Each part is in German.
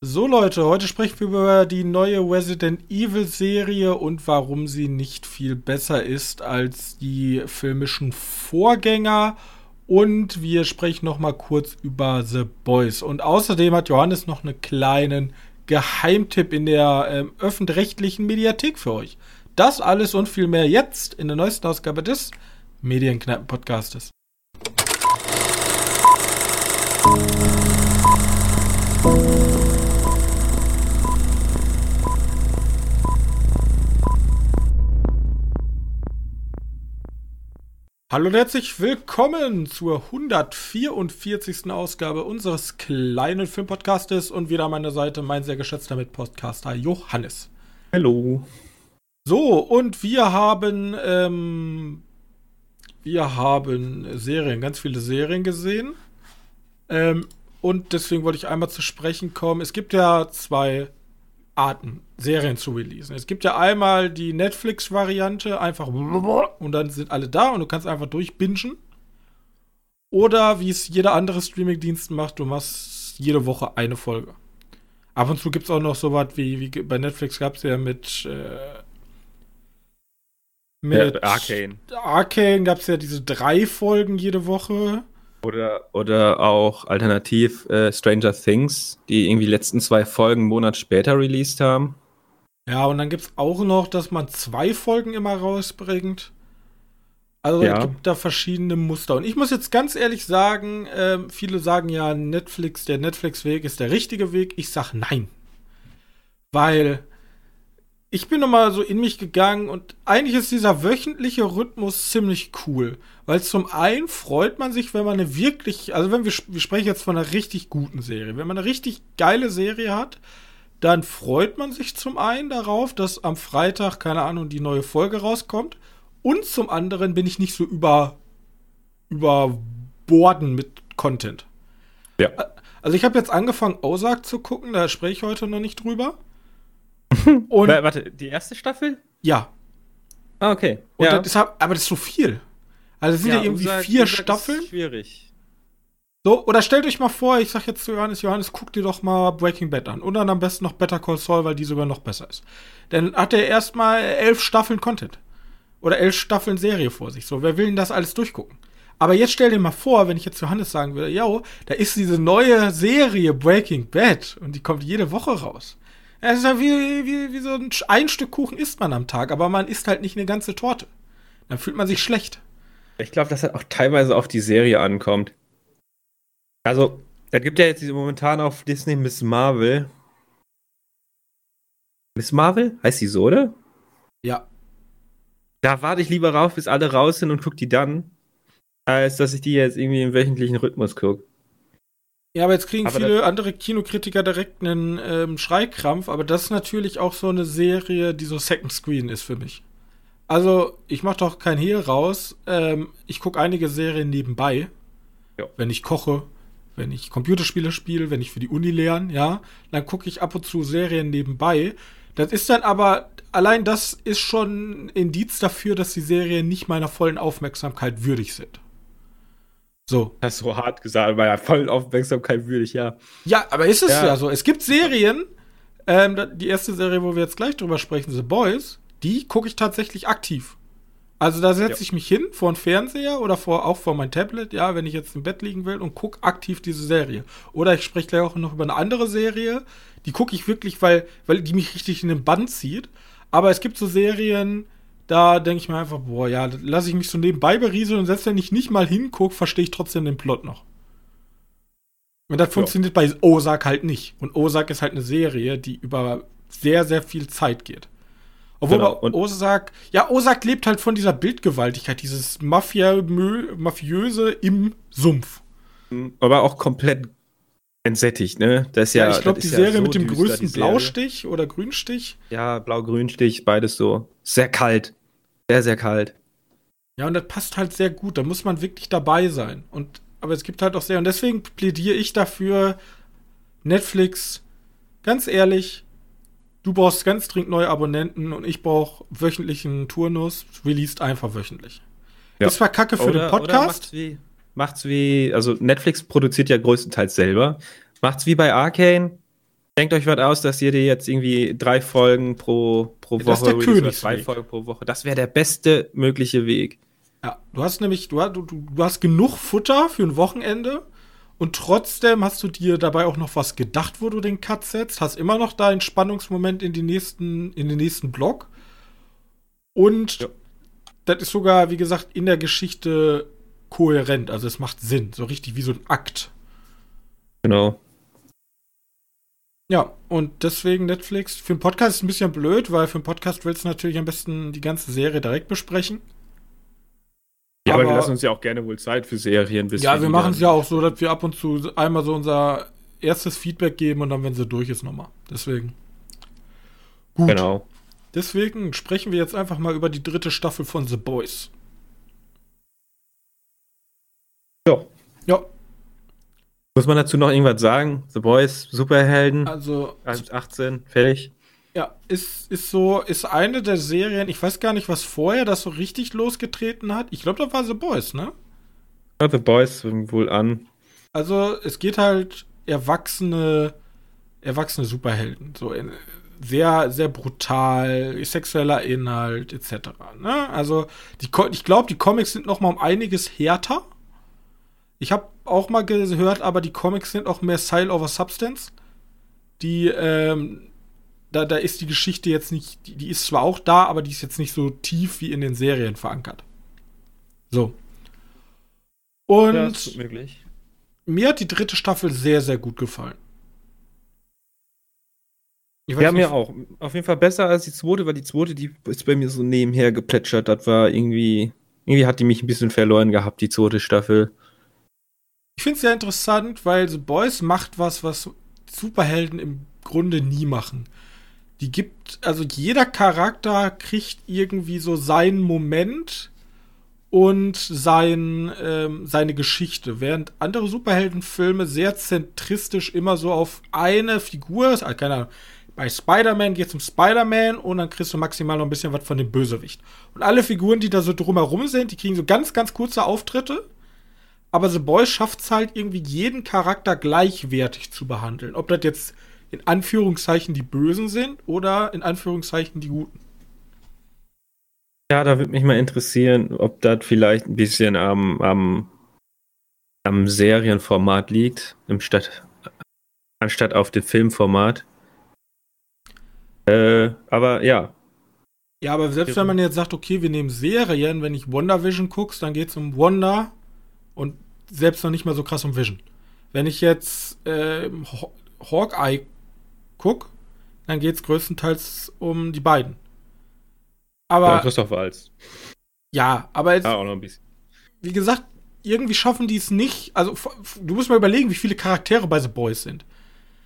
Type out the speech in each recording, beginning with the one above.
So Leute, heute sprechen wir über die neue Resident Evil Serie und warum sie nicht viel besser ist als die filmischen Vorgänger. Und wir sprechen noch mal kurz über The Boys. Und außerdem hat Johannes noch einen kleinen Geheimtipp in der ähm, öffentlich-rechtlichen Mediathek für euch. Das alles und viel mehr jetzt in der neuesten Ausgabe des Medienkneipen-Podcastes. Hallo und herzlich willkommen zur 144. Ausgabe unseres kleinen Filmpodcastes und wieder an meiner Seite mein sehr geschätzter Mitpodcaster Johannes. Hallo. So, und wir haben, ähm, wir haben Serien, ganz viele Serien gesehen. Ähm, und deswegen wollte ich einmal zu sprechen kommen. Es gibt ja zwei Arten, Serien zu releasen. Es gibt ja einmal die Netflix-Variante, einfach und dann sind alle da und du kannst einfach durchbingen. Oder wie es jeder andere Streaming-Dienst macht, du machst jede Woche eine Folge. Ab und zu gibt es auch noch so was wie, wie bei Netflix gab es ja mit, äh, mit ja, Arcane. Arcane gab es ja diese drei Folgen jede Woche. Oder, oder auch alternativ äh, Stranger Things, die irgendwie die letzten zwei Folgen einen Monat später released haben. Ja, und dann gibt es auch noch, dass man zwei Folgen immer rausbringt. Also ja. es gibt da verschiedene Muster. Und ich muss jetzt ganz ehrlich sagen, äh, viele sagen ja, Netflix, der Netflix-Weg ist der richtige Weg. Ich sag nein. Weil ich bin nochmal so in mich gegangen und eigentlich ist dieser wöchentliche Rhythmus ziemlich cool. Weil zum einen freut man sich, wenn man eine wirklich, also wenn wir, wir sprechen jetzt von einer richtig guten Serie, wenn man eine richtig geile Serie hat, dann freut man sich zum einen darauf, dass am Freitag, keine Ahnung, die neue Folge rauskommt. Und zum anderen bin ich nicht so über, überborden mit Content. Ja. Also ich habe jetzt angefangen, Ozark zu gucken, da spreche ich heute noch nicht drüber. Und Warte, die erste Staffel? Ja. Ah, okay. Und ja. das, aber das ist so viel. Also es sind ja, ja irgendwie Usag, vier Usag Staffeln. schwierig. So, oder stellt euch mal vor, ich sag jetzt zu Johannes, Johannes, guck dir doch mal Breaking Bad an. Und dann am besten noch Better Call Saul, weil die sogar noch besser ist. Dann hat er erstmal elf Staffeln Content. Oder elf Staffeln Serie vor sich. So, wer will denn das alles durchgucken? Aber jetzt stell dir mal vor, wenn ich jetzt Johannes sagen würde, ja, da ist diese neue Serie Breaking Bad und die kommt jede Woche raus. Es ist ja wie, wie, wie so ein, ein Stück Kuchen isst man am Tag, aber man isst halt nicht eine ganze Torte. Dann fühlt man sich schlecht. Ich glaube, dass das auch teilweise auf die Serie ankommt. Also, es gibt ja jetzt diese momentan auf Disney Miss Marvel. Miss Marvel? Heißt die so, oder? Ja. Da warte ich lieber rauf, bis alle raus sind und guck die dann, als dass ich die jetzt irgendwie im wöchentlichen Rhythmus gucke. Ja, aber jetzt kriegen aber viele andere Kinokritiker direkt einen ähm, Schreikrampf, aber das ist natürlich auch so eine Serie, die so Second Screen ist für mich. Also, ich mache doch kein Hehl raus. Ähm, ich gucke einige Serien nebenbei. Ja. Wenn ich koche, wenn ich Computerspiele spiele, wenn ich für die Uni lerne, ja, dann gucke ich ab und zu Serien nebenbei. Das ist dann aber, allein das ist schon ein Indiz dafür, dass die Serien nicht meiner vollen Aufmerksamkeit würdig sind. So. Das ist so hart gesagt, war ja voll Aufmerksamkeit würdig, ja. Ja, aber ist es ja, ja so. Es gibt Serien, ähm, die erste Serie, wo wir jetzt gleich drüber sprechen, The Boys, die gucke ich tatsächlich aktiv. Also da setze ja. ich mich hin vor einen Fernseher oder vor, auch vor mein Tablet, ja, wenn ich jetzt im Bett liegen will und gucke aktiv diese Serie. Oder ich spreche gleich auch noch über eine andere Serie, die gucke ich wirklich, weil, weil die mich richtig in den Bann zieht. Aber es gibt so Serien, da denke ich mir einfach, boah, ja, lasse ich mich so nebenbei berieseln und selbst wenn ich nicht mal hingucke, verstehe ich trotzdem den Plot noch. Und das ja. funktioniert bei Ozark halt nicht. Und Ozark ist halt eine Serie, die über sehr, sehr viel Zeit geht. Obwohl genau. bei Ozark, ja, Ozark lebt halt von dieser Bildgewaltigkeit, dieses Mafia Mafiöse im Sumpf. Aber auch komplett entsättigt, ne? Das ist ja, ja ich glaube, die Serie ja so mit dem größten Blaustich oder Grünstich. Ja, Blau-Grünstich, beides so. Sehr kalt. Sehr, sehr kalt. Ja, und das passt halt sehr gut. Da muss man wirklich dabei sein. Und, aber es gibt halt auch sehr, und deswegen plädiere ich dafür, Netflix, ganz ehrlich, du brauchst ganz dringend neue Abonnenten und ich brauche wöchentlichen Turnus, released einfach wöchentlich. Ja. Das war kacke für oder, den Podcast. macht's wie, macht's wie, also Netflix produziert ja größtenteils selber. Macht's wie bei Arcane, Denkt euch was aus, dass ihr dir jetzt irgendwie drei Folgen pro, pro Das ist Woche Königsweg. zwei Folgen pro Woche. Das wäre der beste mögliche Weg. Ja, du hast nämlich, du, hast- du, du du hast genug Futter für ein Wochenende und trotzdem hast du dir dabei auch noch was gedacht, wo du den Cut setzt, hast immer noch deinen Spannungsmoment in, die nächsten, in den nächsten Block und Ja. das ist sogar, wie gesagt, in der Geschichte kohärent, also es macht Sinn, so richtig wie so ein Akt. Genau. Ja, und deswegen Netflix. Für einen Podcast ist es ein bisschen blöd, weil für einen Podcast willst du natürlich am besten die ganze Serie direkt besprechen. Ja, aber, Aber- wir lassen uns ja auch gerne wohl Zeit für Serien. bis Ja, wir machen es ja auch so, dass wir ab und zu einmal so unser erstes Feedback geben und dann, wenn sie durch ist, nochmal. Deswegen. Gut. Genau. Deswegen sprechen wir jetzt einfach mal über die dritte Staffel von The Boys. Ja. Ja, Muss man dazu noch irgendwas sagen? The Boys, Superhelden, also, 18, fertig. ja, ist, ist so, ist eine der Serien, ich weiß gar nicht, was vorher das so richtig losgetreten hat. Ich glaube, das war The Boys, ne? Ja, The Boys wohl an. Also, es geht halt erwachsene, erwachsene Superhelden. So in, sehr, sehr brutal, sexueller Inhalt, etc. Ne? Also, die, ich glaube, die Comics sind noch mal um einiges härter. Ich habe auch mal gehört, aber die Comics sind auch mehr Style over Substance. Die, ähm, da, da ist die Geschichte jetzt nicht, die, die ist zwar auch da, aber die ist jetzt nicht so tief wie in den Serien verankert. So. Und Ja, ist möglich. mir hat die dritte Staffel sehr, sehr gut gefallen. Ich weiß Ja, mir auch. Auf jeden Fall besser als die zweite, weil die zweite, die ist bei mir so nebenher geplätschert. Das war irgendwie, irgendwie hat die mich ein bisschen verloren gehabt, die zweite Staffel. Ich finde es sehr interessant, weil The Boys macht was, was Superhelden im Grunde nie machen. Die gibt, also jeder Charakter kriegt irgendwie so seinen Moment und sein, ähm, seine Geschichte, während andere Superheldenfilme sehr zentristisch immer so auf eine Figur, also keine Ahnung, bei Spider-Man geht es um Spider-Man und dann kriegst du maximal noch ein bisschen was von dem Bösewicht. Und alle Figuren, die da so drumherum sind, die kriegen so ganz, ganz kurze Auftritte. Aber The Boys schafft es halt irgendwie jeden Charakter gleichwertig zu behandeln. Ob das jetzt in Anführungszeichen die Bösen sind oder in Anführungszeichen die Guten. Ja, da würde mich mal interessieren, ob das vielleicht ein bisschen am, am, am Serienformat liegt, im Stadt, anstatt auf dem Filmformat. Äh, aber ja, Ja, aber selbst wenn man jetzt sagt, okay, wir nehmen Serien, wenn ich WandaVision guckst, dann geht es um Wanda und selbst noch nicht mal so krass um Vision. Wenn ich jetzt ähm, Haw- Hawkeye guck, dann geht es größtenteils um die beiden. ja Aber Christoph Walz. ja, aber jetzt, Ah, auch noch ein bisschen. wie gesagt, irgendwie schaffen die es nicht. Also du musst mal überlegen, wie viele Charaktere bei The Boys sind.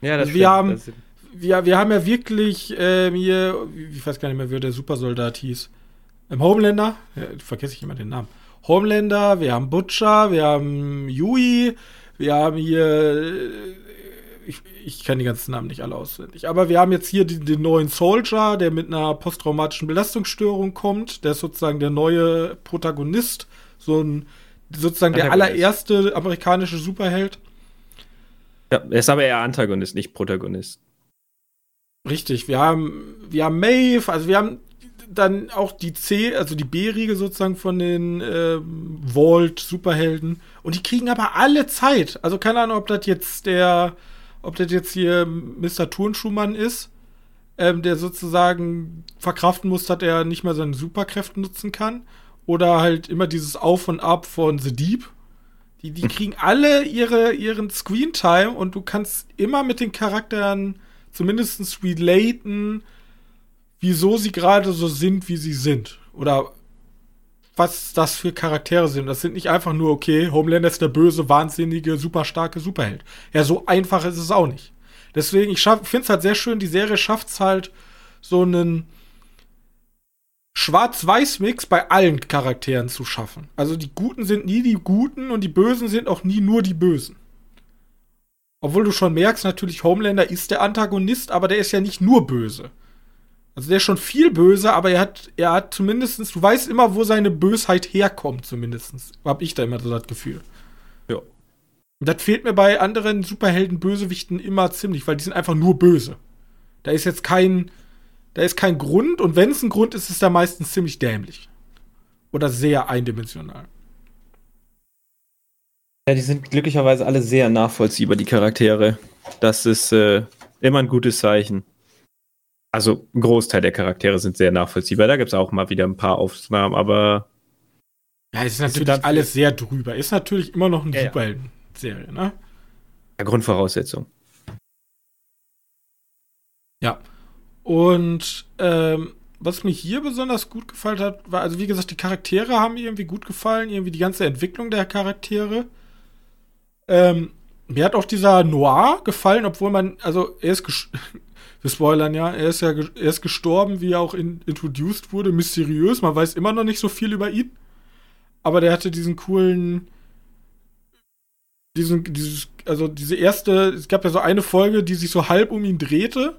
Ja, Also wir haben- Das, Wir, wir haben ja wirklich ähm, hier, ich weiß gar nicht mehr, wie der Supersoldat hieß. Im Homelander, ja, vergesse ich immer den Namen. Homelander, wir haben Butcher, wir haben Yui, wir haben hier, äh, ich, ich kann die ganzen Namen nicht alle auswendig, aber wir haben jetzt hier den, den neuen Soldier, der mit einer posttraumatischen Belastungsstörung kommt, der ist sozusagen der neue Protagonist, so ein, sozusagen der allererste amerikanische Superheld. ja, er ist aber eher Antagonist, nicht Protagonist. Richtig, wir haben, wir haben Maeve, also wir haben dann auch die C, also die B-Riege sozusagen von den ähm, Vault-Superhelden. Und die kriegen aber alle Zeit. Also keine Ahnung, ob das jetzt der, ob das jetzt hier Mr. Turnschuhmann ist, ähm, der sozusagen verkraften muss, dass er nicht mehr seine Superkräfte nutzen kann. Oder halt immer dieses Auf und Ab von The Deep. Die, die kriegen alle ihre, ihren Screen-Time und du kannst immer mit den Charakteren zumindest relaten, wieso sie gerade so sind, wie sie sind. Oder was das für Charaktere sind. Das sind nicht einfach nur, okay, Homelander ist der böse, wahnsinnige, super starke Superheld. Ja, so einfach ist es auch nicht. Deswegen, ich finde es halt sehr schön, die Serie schafft es halt, so einen Schwarz-Weiß-Mix bei allen Charakteren zu schaffen. Also die Guten sind nie die Guten und die Bösen sind auch nie nur die Bösen. Obwohl du schon merkst, natürlich, Homelander ist der Antagonist, aber der ist ja nicht nur böse. Also der ist schon viel böse, aber er hat, er hat zumindestens, du weißt immer, wo seine Bösheit herkommt, zumindestens. Hab ich da immer so das Gefühl. Ja. Das fehlt mir bei anderen Superhelden-Bösewichten immer ziemlich, weil die sind einfach nur böse. Da ist jetzt kein, da ist kein Grund und wenn es ein Grund ist, ist er meistens ziemlich dämlich. Oder sehr eindimensional. Ja, die sind glücklicherweise alle sehr nachvollziehbar, die Charaktere. Das ist äh, immer ein gutes Zeichen. Also ein Großteil der Charaktere sind sehr nachvollziehbar. Da gibt es auch mal wieder ein paar Ausnahmen, aber. Ja, es ist natürlich alles sehr drüber. Ist natürlich immer noch eine ja, Superhelden-Serie, ne? Ja, Grundvoraussetzung. Ja. Und ähm, was mir hier besonders gut gefallen hat, war, also wie gesagt, die Charaktere haben mir irgendwie gut gefallen, irgendwie die ganze Entwicklung der Charaktere. Ähm, mir hat auch dieser Noir gefallen, obwohl man, also er ist, wir spoilern ja, er ist ja er ist gestorben, wie er auch in, introduced wurde, mysteriös. Man weiß immer noch nicht so viel über ihn. Aber der hatte diesen coolen, diesen, dieses, also diese erste, es gab ja so eine Folge, die sich so halb um ihn drehte.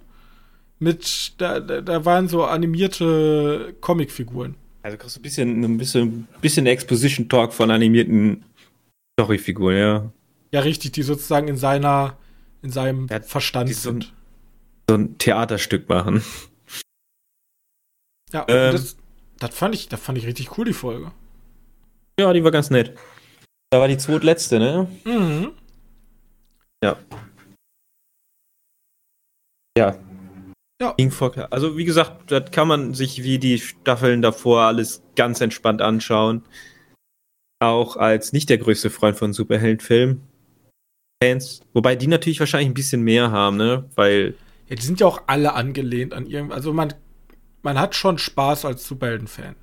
Mit, da, da, da waren so animierte Comicfiguren. Also kriegst du ein bisschen, ein bisschen, bisschen Exposition-Talk von animierten Storyfiguren, ja. Ja, richtig, die sozusagen in seiner, in seinem Verstand sind. So ein Theaterstück machen. Ja, ähm, das, das, fand ich, das fand ich richtig cool, die Folge. Ja, die war ganz nett. Da war die zweitletzte, ne? Mhm. Ja. Ja. Ja. Also, wie gesagt, das kann man sich wie die Staffeln davor alles ganz entspannt anschauen. Auch als nicht der größte Freund von Superheldenfilmen. Fans. Wobei die natürlich wahrscheinlich ein bisschen mehr haben, ne? Weil. Ja, die sind ja auch alle angelehnt an irgendwas. Also man, man hat schon Spaß als Superhelden-Fan.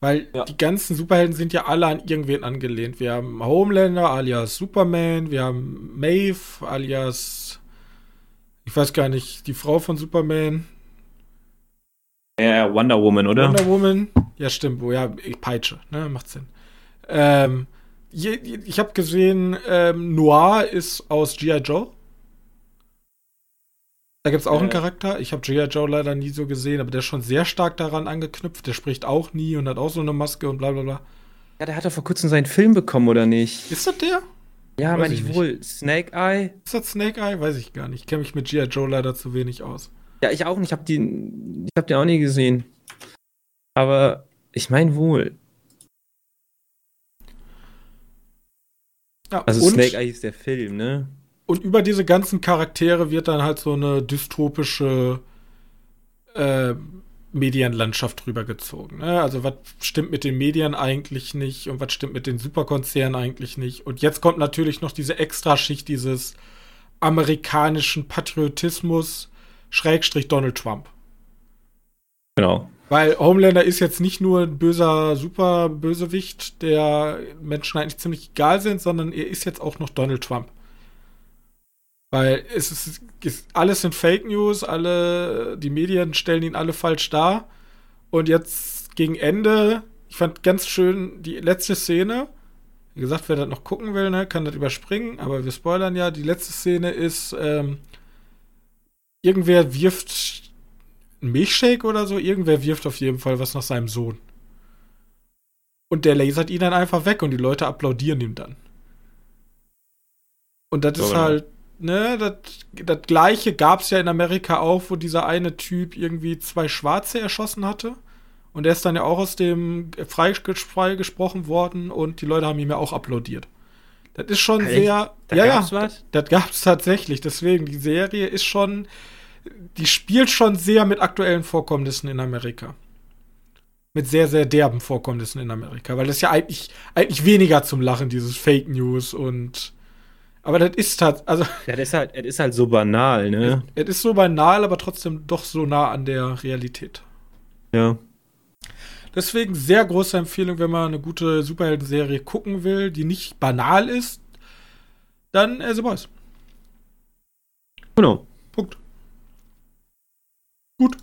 Weil ja. die ganzen Superhelden sind ja alle an irgendwen angelehnt. Wir haben Homelander alias Superman, wir haben Maeve alias, ich weiß gar nicht, die Frau von Superman. Ja, Wonder Woman, oder? Wonder Woman, ja stimmt, wo ja, ich peitsche, ne, macht Sinn. Ähm, ich habe gesehen, ähm, Noir ist aus G.I. Joe. Da gibt es auch äh. einen Charakter. Ich habe G.I. Joe leider nie so gesehen, aber der ist schon sehr stark daran angeknüpft. Der spricht auch nie und hat auch so eine Maske und bla bla bla. Ja, der hat doch vor kurzem seinen Film bekommen, oder nicht? Ist das der? Ja, meine ich, ich wohl. Snake Eye? Ist das Snake Eye? Weiß ich gar nicht. Ich kenne mich mit G.I. Joe leider zu wenig aus. Ja, ich auch nicht. Ich habe ich hab die auch nie gesehen. Aber ich meine wohl. Ja, also Snake Eye ist der Film, ne? Und über diese ganzen Charaktere wird dann halt so eine dystopische äh, Medienlandschaft rübergezogen. Ne? Also was stimmt mit den Medien eigentlich nicht und was stimmt mit den Superkonzernen eigentlich nicht. Und jetzt kommt natürlich noch diese Extraschicht dieses amerikanischen Patriotismus Schrägstrich Donald Trump. Genau. Weil Homelander ist jetzt nicht nur ein böser Superbösewicht, der Menschen eigentlich ziemlich egal sind, sondern er ist jetzt auch noch Donald Trump. Weil es ist, ist, alles sind Fake News, alle, die Medien stellen ihn alle falsch dar. Und jetzt gegen Ende, ich fand ganz schön die letzte Szene. Wie gesagt, wer das noch gucken will, ne, kann das überspringen, aber wir spoilern ja. Die letzte Szene ist, ähm, irgendwer wirft ein Milchshake oder so. Irgendwer wirft auf jeden Fall was nach seinem Sohn. Und der lasert ihn dann einfach weg und die Leute applaudieren ihm dann. Und das so, ist halt, ne, das, das gleiche gab es ja in Amerika auch, wo dieser eine Typ irgendwie zwei Schwarze erschossen hatte. Und er ist dann ja auch aus dem freigesprochen worden und die Leute haben ihm ja auch applaudiert. Das ist schon Echt? sehr. Da ja, ja, was? das gab es tatsächlich. Deswegen, die Serie ist schon die spielt schon sehr mit aktuellen Vorkommnissen in Amerika. Mit sehr, sehr derben Vorkommnissen in Amerika. Weil das ja eigentlich, eigentlich weniger zum Lachen, dieses Fake News und. Aber das ist halt, also. Ja, das ist halt, das ist halt so banal, ne? Es ist so banal, aber trotzdem doch so nah an der Realität. Ja. Deswegen sehr große Empfehlung, wenn man eine gute Superhelden-Serie gucken will, die nicht banal ist, dann äh, The Boys. Genau. Punkt. Gut.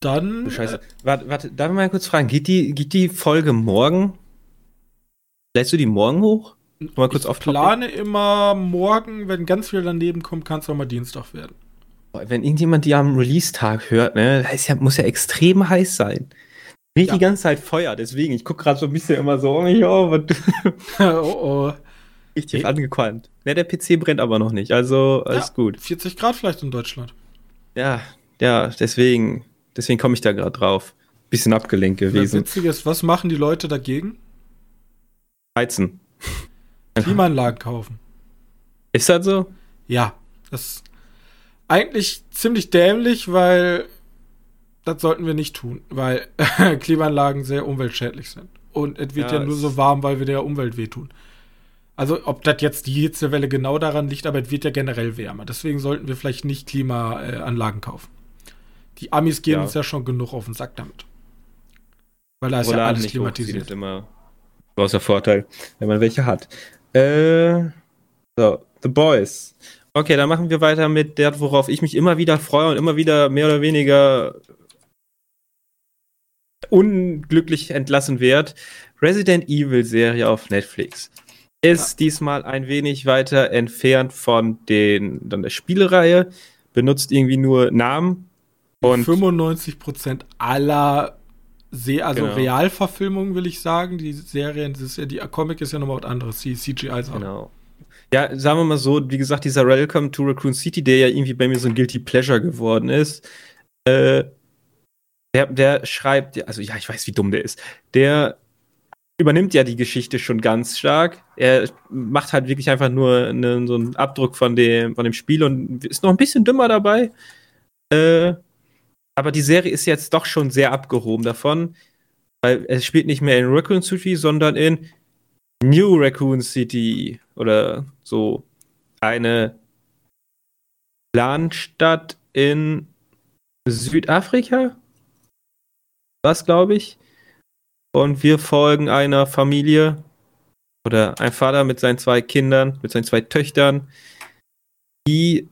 Dann. Scheiße. Äh, warte, warte, darf ich mal kurz fragen? Geht die, geht die Folge morgen? Lädst du die morgen hoch? Mal kurz ich plane immer morgen, wenn ganz viel daneben kommt, kann es auch mal Dienstag werden. Wenn irgendjemand die am Release-Tag hört, ne, das ja, muss ja extrem heiß sein. Riecht ja. die ganze Zeit Feuer, deswegen, ich gucke gerade so ein bisschen immer so, oh, oh. oh. Richtig hey. angequalmt. Ja, der PC brennt aber noch nicht, also alles ja, gut. 40 Grad vielleicht in Deutschland. Ja, ja, deswegen, deswegen komme ich da gerade drauf. Bisschen abgelenkt gewesen. Das Witzige ist, was machen die Leute dagegen? Heizen. Klimaanlagen kaufen. Ist das so? Ja, das ist eigentlich ziemlich dämlich, weil das sollten wir nicht tun, weil Klimaanlagen sehr umweltschädlich sind. Und es wird ja, ja nur so warm, weil wir der Umwelt wehtun. Also, ob das jetzt die Hitzewelle genau daran liegt, aber es wird ja generell wärmer. Deswegen sollten wir vielleicht nicht Klimaanlagen kaufen. Die Amis gehen ja. uns ja schon genug auf den Sack damit. Weil da ist Rolladen ja alles klimatisiert. Ist immer großer Vorteil, wenn man welche hat. Äh, so, The Boys. Okay, dann machen wir weiter mit der, worauf ich mich immer wieder freue und immer wieder mehr oder weniger unglücklich entlassen werde. Resident Evil Serie auf Netflix. Ist ja. diesmal ein wenig weiter entfernt von den, dann der Spielereihe, benutzt irgendwie nur Namen. Und 95% aller Se also genau. Realverfilmungen, will ich sagen. Die Serien, das ist ja, die Comic ist ja nochmal was anderes, die CGI-Sachen. Genau. Ja, sagen wir mal so, wie gesagt, dieser Welcome to Raccoon City, der ja irgendwie bei mir so ein Guilty Pleasure geworden ist, äh, der, der schreibt, also ja, ich weiß, wie dumm der ist. Der übernimmt ja die Geschichte schon ganz stark. Er macht halt wirklich einfach nur eine, so einen Abdruck von dem, von dem Spiel und ist noch ein bisschen dümmer dabei. Äh, aber die Serie ist jetzt doch schon sehr abgehoben davon, weil es spielt nicht mehr in Raccoon City, sondern in New Raccoon City oder so eine Landstadt in Südafrika was, glaube ich. Und wir folgen einer Familie oder ein Vater mit seinen zwei Kindern, mit seinen zwei Töchtern, die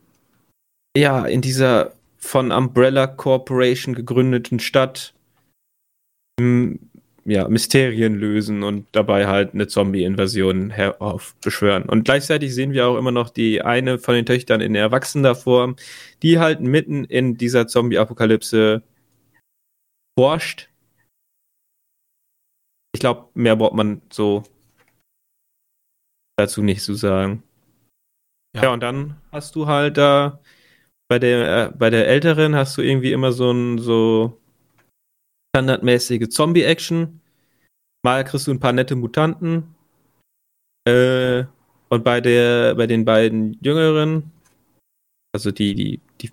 ja in dieser von Umbrella Corporation gegründeten Stadt ja, Mysterien lösen und dabei halt eine Zombie-Invasion beschwören. Und gleichzeitig sehen wir auch immer noch die eine von den Töchtern in erwachsener Form, die halt mitten in dieser Zombie-Apokalypse forscht. Ich glaube, mehr braucht man so dazu nicht zu sagen. Ja. ja, und dann hast du halt da bei der, äh, bei der älteren hast du irgendwie immer so ein so standardmäßige Zombie-Action. Mal kriegst du ein paar nette Mutanten. Äh, und bei der, bei den beiden jüngeren, also die, die, die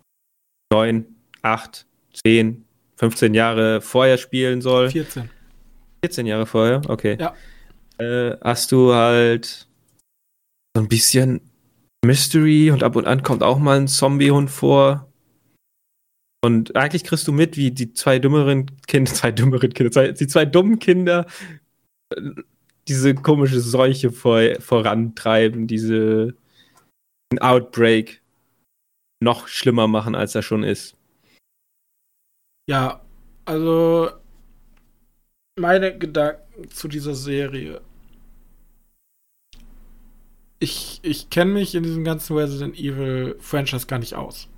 neun, acht, zehn, 15 Jahre vorher spielen soll. 14. 14 Jahre vorher, okay. Ja. Äh, hast du halt so ein bisschen Mystery und ab und an kommt auch mal ein Zombiehund vor. Und eigentlich kriegst du mit, wie die zwei dümmeren Kinder, zwei dümmeren Kinder, zwei, die zwei dummen Kinder äh, diese komische Seuche vor, vorantreiben, diese Outbreak noch schlimmer machen, als er schon ist. Ja, also meine Gedanken zu dieser Serie. Ich, ich kenne mich in diesem ganzen Resident Evil Franchise gar nicht aus.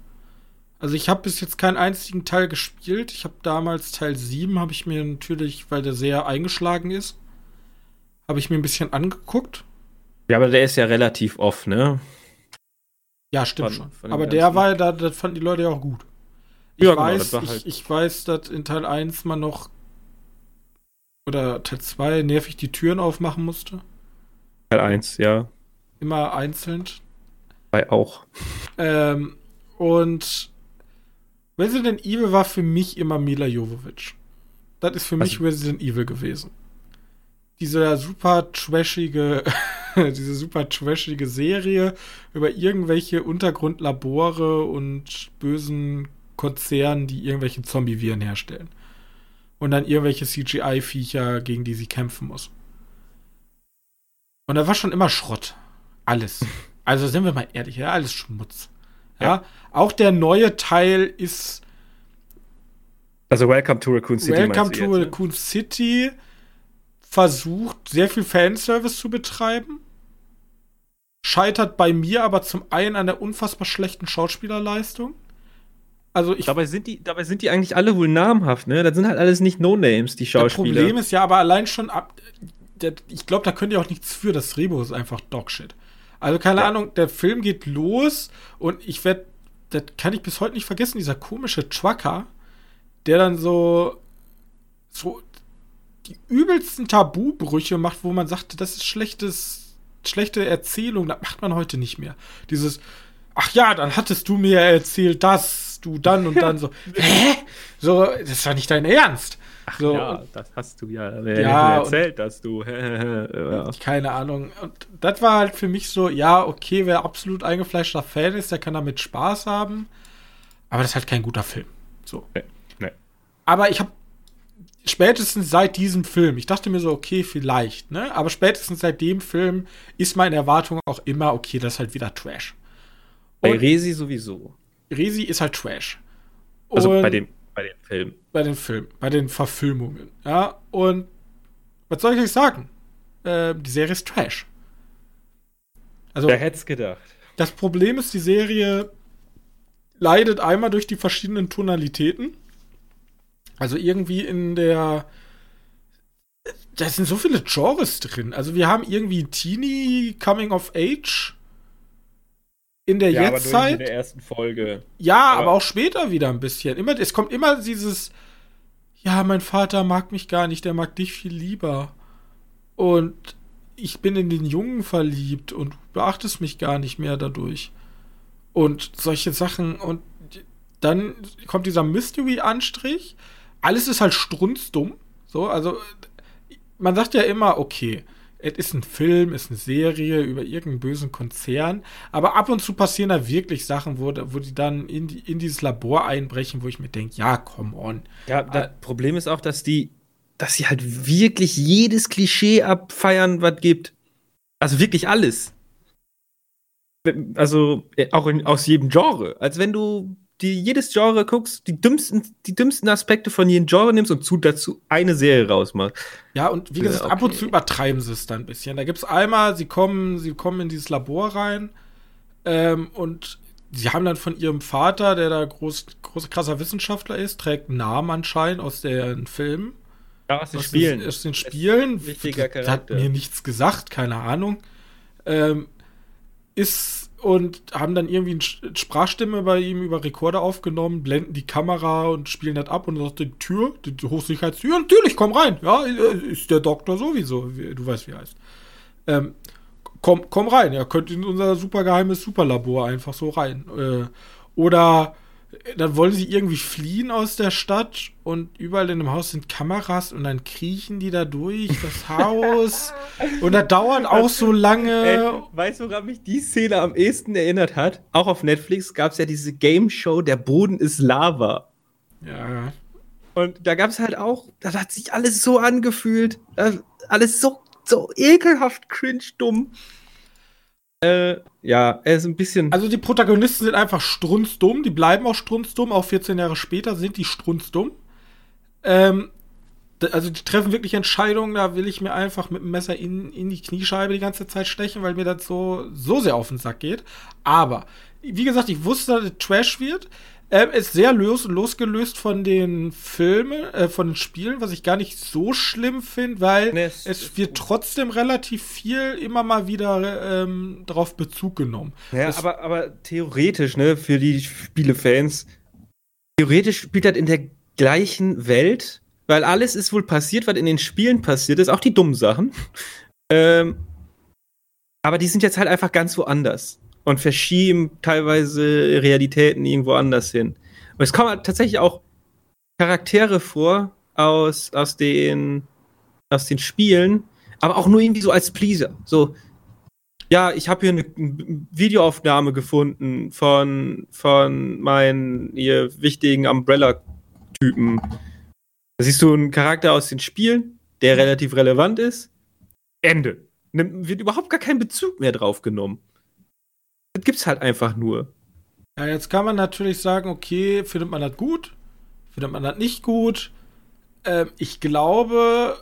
Also ich habe bis jetzt keinen einzigen Teil gespielt. Ich habe damals Teil 7, habe ich mir natürlich, weil der sehr eingeschlagen ist, habe ich mir ein bisschen angeguckt. Ja, aber der ist ja relativ off, ne? Ja, stimmt von, schon. Von aber der war ja, da, das fanden die Leute ja auch gut. Ich ja, genau, weiß, halt ich, ich weiß, dass in Teil 1 man noch oder Teil 2 nervig die Türen aufmachen musste. Teil 1, ja. Immer einzeln. Bei auch. Ähm, und Resident Evil war für mich immer Mila Jovovich. Das ist für also, mich Resident Evil gewesen. Diese super trashige, diese super trashige Serie über irgendwelche Untergrundlabore und bösen Konzernen, die irgendwelche Zombie-Viren herstellen. Und dann irgendwelche CGI-Viecher, gegen die sie kämpfen muss. Und da war schon immer Schrott. Alles. Also sind wir mal ehrlich, ja, alles Schmutz. Ja. ja. Auch der neue Teil ist. Also Welcome to Raccoon City. Welcome to jetzt, ne? Raccoon ne? City versucht, sehr viel Fanservice zu betreiben. Scheitert bei mir aber zum einen an der unfassbar schlechten Schauspielerleistung. Also ich dabei sind die, dabei sind die eigentlich alle wohl namhaft, ne? Das sind halt alles nicht No-Names, die Schauspieler. Das Problem ist ja aber allein schon ab. der, ich glaube, da könnt ihr auch nichts für. Das Drehbuch ist einfach Dogshit. Also keine ja. Ahnung, der Film geht los und ich werde, das kann ich bis heute nicht vergessen, dieser komische Trucker, der dann so, so die übelsten Tabubrüche macht, wo man sagte, das ist schlechtes, schlechte Erzählung, das macht man heute nicht mehr. Dieses, ach ja, dann hattest du mir erzählt, dass du dann und dann so, hä? So, das war nicht dein Ernst. Ach so, ja, das hast du ja, ja erzählt, dass du. ja. Keine Ahnung. Und das war halt für mich so, ja, okay, wer absolut eingefleischter Fan ist, der kann damit Spaß haben. Aber das ist halt kein guter Film. So. Nee, nee. Aber ich habe spätestens seit diesem Film, ich dachte mir so, okay, vielleicht, ne? Aber spätestens seit dem Film ist meine Erwartung auch immer, okay, das ist halt wieder Trash. Und Bei Resi sowieso. Resi ist halt Trash. Also bei dem, bei den Filmen. Bei den Filmen, bei den Verfilmungen. Ja, und was soll ich euch sagen? Äh, die Serie ist Trash. Also, Wer hätte es gedacht? Das Problem ist, die Serie leidet einmal durch die verschiedenen Tonalitäten. Also irgendwie in der. Da sind so viele Genres drin. Also wir haben irgendwie Teenie Coming of Age in der ja, Jetztzeit. in der ersten Folge. Ja, aber, aber, auch später wieder ein bisschen. Immer, es kommt immer dieses, ja, mein Vater mag mich gar nicht, der mag dich viel lieber. Und ich bin in den Jungen verliebt und du beachtest mich gar nicht mehr dadurch. Und solche Sachen. Und dann kommt dieser Mystery-Anstrich. Alles ist halt strunzdumm. So, also man sagt ja immer, okay, es ist ein Film, ist eine Serie über irgendeinen bösen Konzern, aber ab und zu passieren da wirklich Sachen, wo, wo die dann in, die, in dieses Labor einbrechen, wo ich mir denke, ja, come on. Ja, das äh, Problem ist auch, dass die, dass sie halt wirklich jedes Klischee abfeiern, was gibt. Also wirklich alles. Also äh, auch in, aus jedem Genre. Als wenn du die jedes Genre guckst, die dümmsten, die dümmsten Aspekte von jedem Genre nimmst und zu, dazu eine Serie rausmachst. Ja, und wie gesagt, okay. ab und zu übertreiben sie es dann ein bisschen. Da gibt es einmal, sie kommen, sie kommen in dieses Labor rein ähm, und sie haben dann von ihrem Vater, der da groß, groß krasser Wissenschaftler ist, trägt einen Namen anscheinend aus den Filmen. Ja, aus den Spielen. Aus den Spielen. Wichtiger Charakter. Hat mir nichts gesagt, keine Ahnung. Ähm, ist und haben dann irgendwie eine Sprachstimme bei ihm über Rekorder aufgenommen, blenden die Kamera und spielen das ab und sagt die Tür, die Hochsicherheitstür, natürlich, komm rein. Ja, ist der Doktor sowieso, du weißt, wie er heißt. Ähm, komm, komm rein, er könnte in unser super geheimes Superlabor einfach so rein. Äh, oder dann wollen sie irgendwie fliehen aus der Stadt und überall in dem Haus sind Kameras und dann kriechen die da durch das Haus und das dauert auch so lange. Ey, weißt du, woran mich die Szene am ehesten erinnert hat? Auch auf Netflix gab es ja diese Game Show Der Boden ist Lava. Ja. Und da gab es halt auch, das hat sich alles so angefühlt, alles so, so ekelhaft cringe dumm. Äh, ja, er ist ein bisschen. Also die Protagonisten sind einfach strunzdumm, die bleiben auch strunzdumm, auch 14 Jahre später sind die strunzdumm. Ähm, also die treffen wirklich Entscheidungen, da will ich mir einfach mit dem Messer in, in die Kniescheibe die ganze Zeit stechen, weil mir das so, so sehr auf den Sack geht. Aber, wie gesagt, ich wusste, dass es Trash wird. Ähm, ist sehr los, losgelöst von den Filmen, äh, von den Spielen, was ich gar nicht so schlimm finde, weil nee, es, es, wird trotzdem relativ viel immer mal wieder ähm, darauf Bezug genommen. Ja, das, aber, aber theoretisch, ne, für die Spielefans, theoretisch spielt das in der gleichen Welt, weil alles ist wohl passiert, was in den Spielen passiert ist, auch die dummen Sachen. ähm, aber die sind jetzt halt einfach ganz woanders und verschieben teilweise Realitäten irgendwo anders hin. Und es kommen halt tatsächlich auch Charaktere vor aus, aus, den, aus den Spielen, aber auch nur irgendwie so als Pleaser. So, ja, ich habe hier eine Videoaufnahme gefunden von, von meinen hier wichtigen Umbrella-Typen. Da siehst du einen Charakter aus den Spielen, der relativ relevant ist. Ende. Nimmt, wird überhaupt gar kein Bezug mehr drauf genommen. Das gibt's halt einfach nur. Ja, jetzt kann man natürlich sagen, okay, findet man das gut? Findet man das nicht gut? Ähm, ich glaube,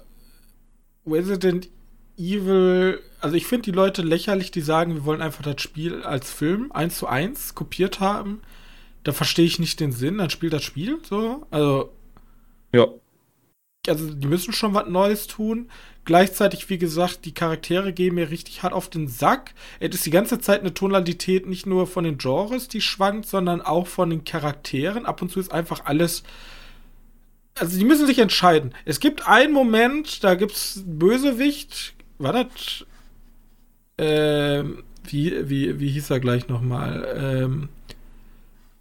Resident Evil, also ich finde die Leute lächerlich, die sagen, wir wollen einfach das Spiel als Film eins zu eins kopiert haben. Da verstehe ich nicht den Sinn, dann spielt das Spiel so. Also. Ja. Also die müssen schon was Neues tun. Gleichzeitig, wie gesagt, die Charaktere gehen mir richtig hart auf den Sack. Es ist die ganze Zeit eine Tonalität nicht nur von den Genres, die schwankt, sondern auch von den Charakteren. Ab und zu ist einfach alles. Also die müssen sich entscheiden. Es gibt einen Moment, da gibt's Bösewicht. War das? Ähm, wie, wie, wie hieß er gleich nochmal? Ähm,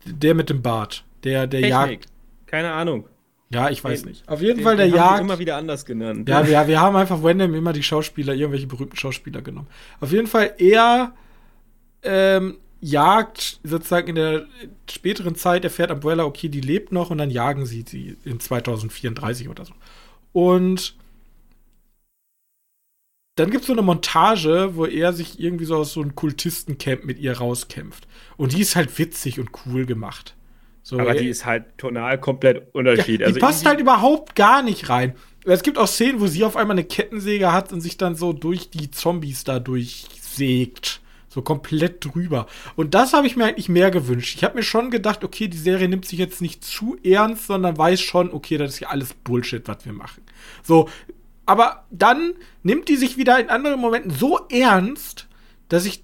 der mit dem Bart. Der, der Technik. jagt. Keine Ahnung. Ja, ich weiß nicht. Auf jeden Den- Fall der den haben die Jagd. immer wieder anders genannt. Ja, wir, wir haben einfach random immer die Schauspieler, irgendwelche berühmten Schauspieler genommen. Auf jeden Fall er ähm, jagt sozusagen in der späteren Zeit, erfährt Umbrella, okay, die lebt noch und dann jagen sie sie in 2034 oder so. Und dann gibt es so eine Montage, wo er sich irgendwie so aus so einem Kultistencamp mit ihr rauskämpft. Und die ist halt witzig und cool gemacht. So, Aber er- die ist halt tonal komplett unterschiedlich. ja, also die passt irgendwie- halt überhaupt gar nicht rein. Es gibt auch Szenen, wo sie auf einmal eine Kettensäge hat und sich dann so durch die Zombies da durchsägt. So komplett drüber. Und das habe ich mir eigentlich mehr gewünscht. Ich habe mir schon gedacht, okay, die Serie nimmt sich jetzt nicht zu ernst, sondern weiß schon, okay, das ist ja alles Bullshit, was wir machen. So, aber dann nimmt die sich wieder in anderen Momenten so ernst, dass ich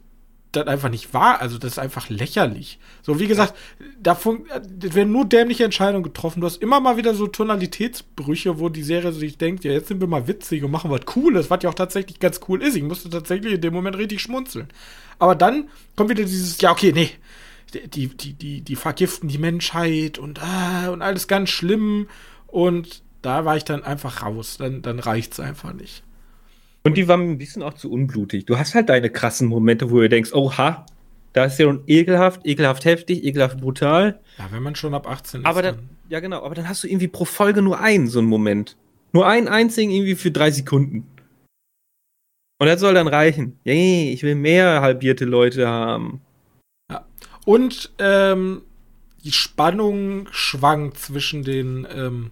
das einfach nicht wahr. Also, das ist einfach lächerlich. So, wie gesagt, da werden nur dämliche Entscheidungen getroffen. Du hast immer mal wieder so Tonalitätsbrüche, wo die Serie sich denkt, ja, jetzt sind wir mal witzig und machen was Cooles, was ja auch tatsächlich ganz cool ist. Ich musste tatsächlich in dem Moment richtig schmunzeln. Aber dann kommt wieder dieses, ja, okay, nee, die, die, die, die vergiften die Menschheit und, ah, und alles ganz schlimm. Und da war ich dann einfach raus. Dann, dann reicht's einfach nicht. Und die waren ein bisschen auch zu unblutig. Du hast halt deine krassen Momente, wo du denkst, oha, da ist ja schon ekelhaft, ekelhaft heftig, ekelhaft brutal. Ja, wenn man schon ab 18 ist. Aber dann, ja genau, aber dann hast du irgendwie pro Folge nur einen so einen Moment. Nur einen einzigen irgendwie für drei Sekunden. Und das soll dann reichen. Yay, ich will mehr halbierte Leute haben. Und ähm, die Spannung schwankt zwischen den ähm,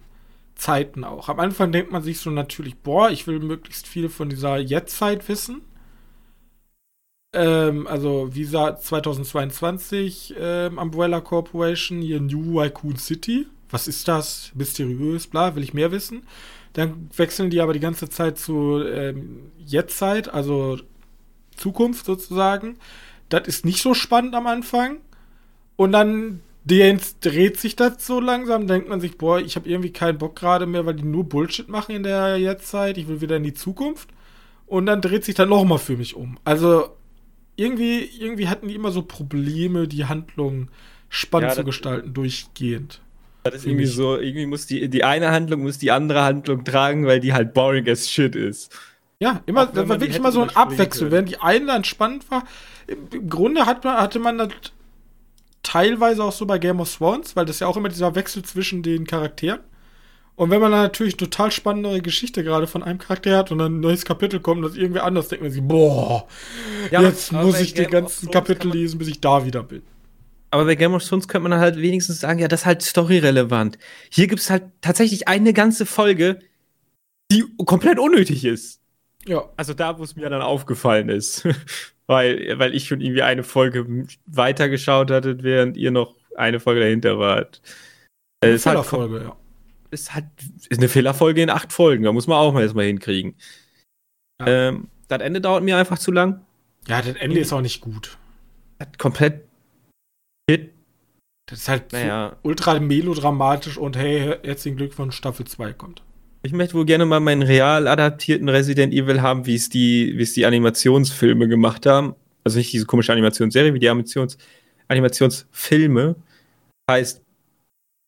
Zeiten auch. Am Anfang denkt man sich so natürlich, boah, ich will möglichst viel von dieser Jetztzeit wissen. Ähm, also Visa 2022, ähm, Umbrella Corporation, hier New Raccoon City. Was ist das? Mysteriös, bla, will ich mehr wissen. Dann wechseln die aber die ganze Zeit zu ähm, Jetztzeit, also Zukunft sozusagen. Das ist nicht so spannend am Anfang. Und dann dreht dreht sich das so langsam, denkt man sich, boah, ich habe irgendwie keinen Bock gerade mehr, weil die nur Bullshit machen in der Jetztzeit. Ich will wieder in die Zukunft. Und dann dreht sich dann noch mal für mich um. Also irgendwie, irgendwie hatten die immer so Probleme, die Handlung spannend Ja, zu gestalten, durchgehend. Das ist irgendwie so, irgendwie muss die, die eine Handlung muss die andere Handlung tragen, weil die halt boring as shit ist. Ja, immer, das war wirklich immer so ein Abwechsel. Während die eine dann spannend war, im, im Grunde hat man, hatte man das teilweise auch so bei Game of Thrones, weil das ja auch immer dieser Wechsel zwischen den Charakteren. Und wenn man dann natürlich eine total spannende Geschichte gerade von einem Charakter hat und dann ein neues Kapitel kommt, das irgendwie anders, denkt man sich, boah, Ja, jetzt muss ich die ganzen Kapitel lesen, bis ich da wieder bin. Aber bei Game of Thrones könnte man halt wenigstens sagen, ja, das ist halt storyrelevant. Hier gibt es halt tatsächlich eine ganze Folge, die komplett unnötig ist. Ja, Also da, wo es mir dann aufgefallen ist. weil, weil ich schon irgendwie eine Folge weitergeschaut hatte, während ihr noch eine Folge dahinter wart. Äh, ist, halt, Folge, ja. ist halt ist eine Fehlerfolge in acht Folgen. Da muss man auch mal erstmal hinkriegen. Ja. Ähm, das Ende dauert mir einfach zu lang. Ja, das Ende ist auch nicht gut. Hat komplett Hit. Das ist halt Naja. so ultra melodramatisch und hey, herzlichen Glückwunsch, Staffel 2 kommt. Ich möchte wohl gerne mal meinen real adaptierten Resident Evil haben, wie es die, wie es die Animationsfilme gemacht haben. Also nicht diese komische Animationsserie, wie die Animations, Animationsfilme. Heißt,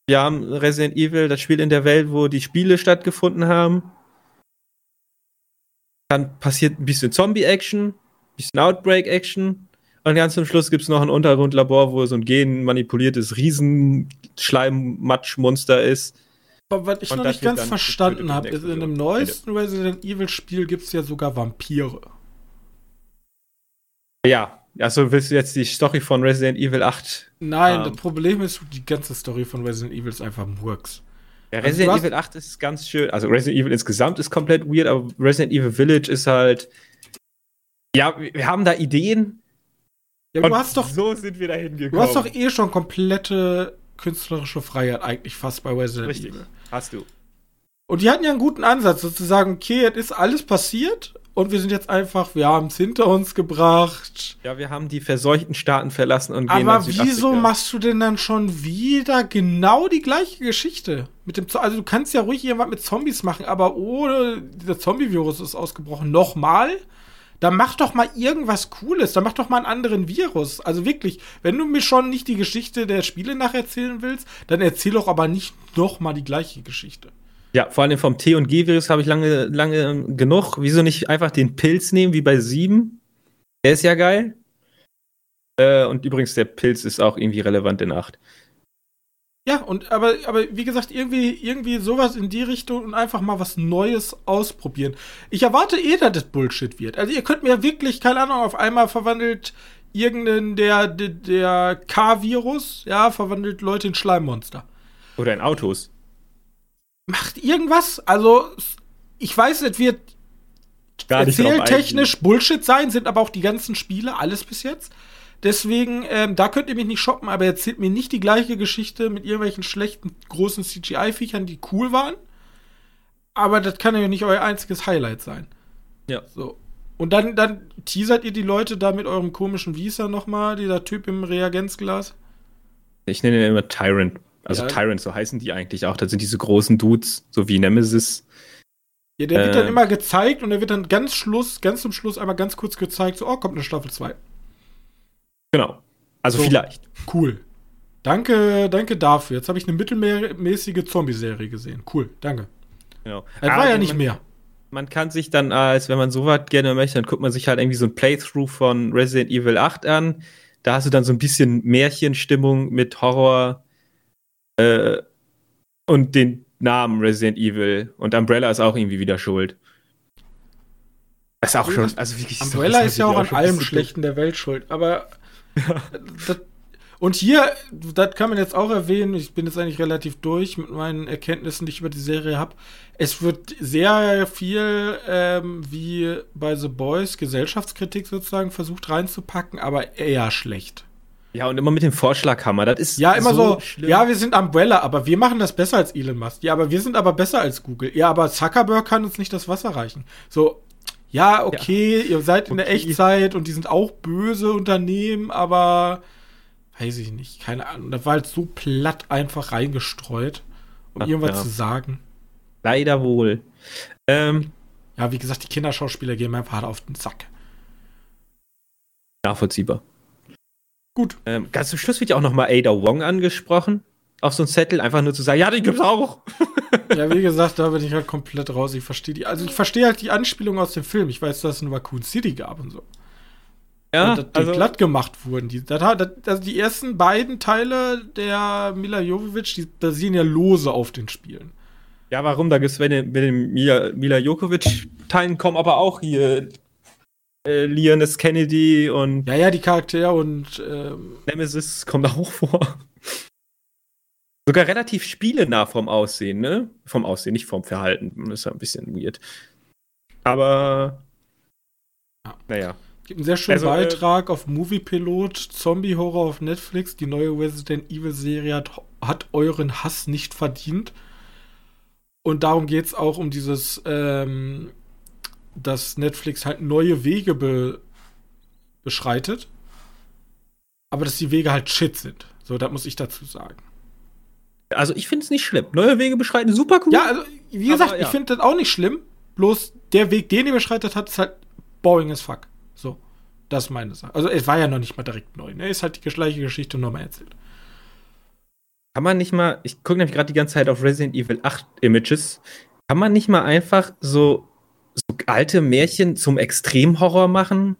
wir haben Resident Evil, das Spiel in der Welt, wo die Spiele stattgefunden haben. Dann passiert ein bisschen Zombie-Action, ein bisschen Outbreak-Action. Und ganz zum Schluss gibt es noch ein Untergrundlabor, wo so ein genmanipuliertes Riesenschleimmatschmonster ist. Aber was ich Und noch nicht ganz verstanden habe, in ist, in dem neuesten Resident Evil Spiel gibt es ja sogar Vampire. Ja, also willst du jetzt die Story von Resident Evil 8? Nein, Ähm. das Problem ist, die ganze Story von Resident Evil ist einfach Murks. Ja, Also Resident hast- Evil 8 ist ganz schön. Also Resident Evil insgesamt ist komplett weird, aber Resident Evil Village ist halt. Ja, wir haben da Ideen. Ja, du hast doch, so sind wir da hingekommen. du hast doch eh schon komplette künstlerische Freiheit eigentlich fast bei Resident Richtig. Evil. Hast du. Und die hatten ja einen guten Ansatz, sozusagen, okay, es ist alles passiert und wir sind jetzt einfach, wir haben es hinter uns gebracht. Ja, wir haben die verseuchten Staaten verlassen und gehen Aber wieso machst du denn dann schon wieder genau die gleiche Geschichte? Mit dem, also du kannst ja ruhig irgendwas mit Zombies machen, aber ohne dieser Zombie-Virus ist ausgebrochen. Nochmal? Dann mach doch mal irgendwas Cooles. Dann mach doch mal einen anderen Virus. Also wirklich, wenn du mir schon nicht die Geschichte der Spiele nacherzählen willst, dann erzähl doch aber nicht noch mal die gleiche Geschichte. Ja, vor allem vom T- und G-Virus habe ich lange, lange genug. Wieso nicht einfach den Pilz nehmen, wie bei 7? Der ist ja geil. Äh, und übrigens, der Pilz ist auch irgendwie relevant in 8. Ja, und aber, aber wie gesagt, irgendwie, irgendwie sowas in die Richtung und einfach mal was Neues ausprobieren. Ich erwarte eh, dass das Bullshit wird. Also ihr könnt mir wirklich, keine Ahnung, auf einmal verwandelt irgendeinen der, der, der K-Virus, ja, verwandelt Leute in Schleimmonster. Oder in Autos macht irgendwas. Also, ich weiß, es wird erzähltechnisch Bullshit sein, sind aber auch die ganzen Spiele, alles bis jetzt. Deswegen, ähm, da könnt ihr mich nicht shoppen, aber erzählt mir nicht die gleiche Geschichte mit irgendwelchen schlechten, großen CGI-Viechern, die cool waren. Aber das kann ja nicht euer einziges Highlight sein. Ja. So. Und dann, dann teasert ihr die Leute da mit eurem komischen Visa nochmal, dieser Typ im Reagenzglas. Ich nenne ihn immer Tyrant. Also ja. Tyrant, so heißen die eigentlich auch. Das sind diese großen Dudes, so wie Nemesis. Ja, der äh, wird dann äh. immer gezeigt und der wird dann ganz Schluss, ganz zum Schluss einmal ganz kurz gezeigt, so, oh, kommt eine Staffel 2. Genau. Also so, vielleicht. Cool. Danke, danke dafür. Jetzt habe ich eine mittelmäßige Zombie-Serie gesehen. Cool, danke. Genau. Das war ja nicht man, mehr. Man kann sich dann, als wenn man sowas gerne möchte, dann guckt man sich halt irgendwie so ein Playthrough von Resident Evil 8 an. Da hast du dann so ein bisschen Märchenstimmung mit Horror äh, und den Namen Resident Evil. Und Umbrella ist auch irgendwie wieder schuld. Das ist auch schon, also wirklich. Umbrella ist ja auch an allem Schlechten der Welt schuld, aber. Das, und hier, das kann man jetzt auch erwähnen, ich bin jetzt eigentlich relativ durch mit meinen Erkenntnissen, die ich über die Serie habe. Es wird sehr viel, ähm, wie bei The Boys, Gesellschaftskritik sozusagen versucht reinzupacken, aber eher schlecht. Ja, und immer mit dem Vorschlaghammer. Das ist ja immer so, so ja, wir sind Umbrella, aber wir machen das besser als Elon Musk. Ja, aber wir sind aber besser als Google. Ja, aber Zuckerberg kann uns nicht das Wasser reichen. So, ja, okay, ja. ihr seid okay. in der Echtzeit und die sind auch böse Unternehmen, aber weiß ich nicht, keine Ahnung. Das war halt so platt einfach reingestreut, um Ach, irgendwas ja. zu sagen. Leider wohl. Ähm, ja, wie gesagt, die Kinderschauspieler gehen mir einfach hart auf den Sack. Nachvollziehbar. Gut. Ähm, ganz zum Schluss wird ja auch nochmal Ada Wong angesprochen. Auf so ein Zettel, einfach nur zu sagen, ja, die gibt's auch. ja, wie gesagt, da bin ich halt komplett raus. Ich verstehe die. Also ich verstehe halt die Anspielung aus dem Film. Ich weiß, dass es in Raccoon City gab und so. Ja, und dass die also, glatt gemacht wurden. Die, das, das, also die ersten beiden Teile der Mila Jovovich, die basieren ja lose auf den Spielen. Ja, warum? Da gibt's, wenn den Mila, Mila Jokovic-Teilen kommen aber auch hier äh, Leon S. Kennedy und. Ja, ja, die Charaktere und. Ähm, Nemesis kommt auch vor. Sogar relativ spielenah vom Aussehen, ne? Vom Aussehen, nicht vom Verhalten. Das ist ja ein bisschen weird. Aber. Ja. Naja. Gibt einen sehr schönen also, äh, Beitrag äh, auf Moviepilot, Zombie Horror auf Netflix. Die neue Resident Evil Serie hat, hat euren Hass nicht verdient. Und darum geht es auch um dieses ähm, dass Netflix halt neue Wege be beschreitet, aber dass die Wege halt shit sind. So, das muss ich dazu sagen. Also ich finde es nicht schlimm. Neue Wege beschreiten, super cool. Ja, also wie gesagt, aber, ja. ich finde das auch nicht schlimm. Bloß der Weg, den ihr beschreitet hat, ist halt boring as fuck. So, das ist meine Sache. Also es war ja noch nicht mal direkt neu. Ne? Ist halt die gleiche Geschichte nochmal erzählt. Kann man nicht mal, ich gucke nämlich gerade die ganze Zeit auf Resident Evil 8 Images, kann man nicht mal einfach so so alte Märchen zum Extremhorror machen?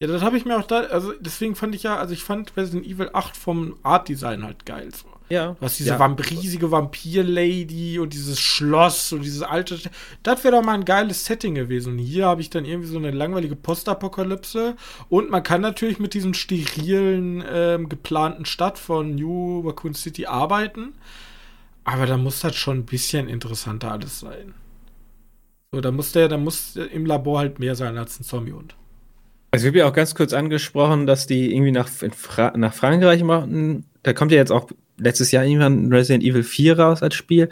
Ja, das habe ich mir auch da, also deswegen fand ich ja, also ich fand Resident Evil 8 vom Art-Design halt geil. So. Ja. Was diese ja. Vamp riesige Vampir-Lady und dieses Schloss und dieses alte. Das wäre doch mal ein geiles Setting gewesen. Und hier habe ich dann irgendwie so eine langweilige Postapokalypse. Und man kann natürlich mit diesem sterilen, ähm, geplanten Stadt von New Raccoon City arbeiten. Aber da muss das schon ein bisschen interessanter alles sein. So, da muss der, da muss im Labor halt mehr sein als ein Zombie-Hund. Also, ich habe ja auch ganz kurz angesprochen, dass die irgendwie nach, Fra nach Frankreich machen. Da kommt ja jetzt auch letztes Jahr irgendwann Resident Evil 4 raus als Spiel.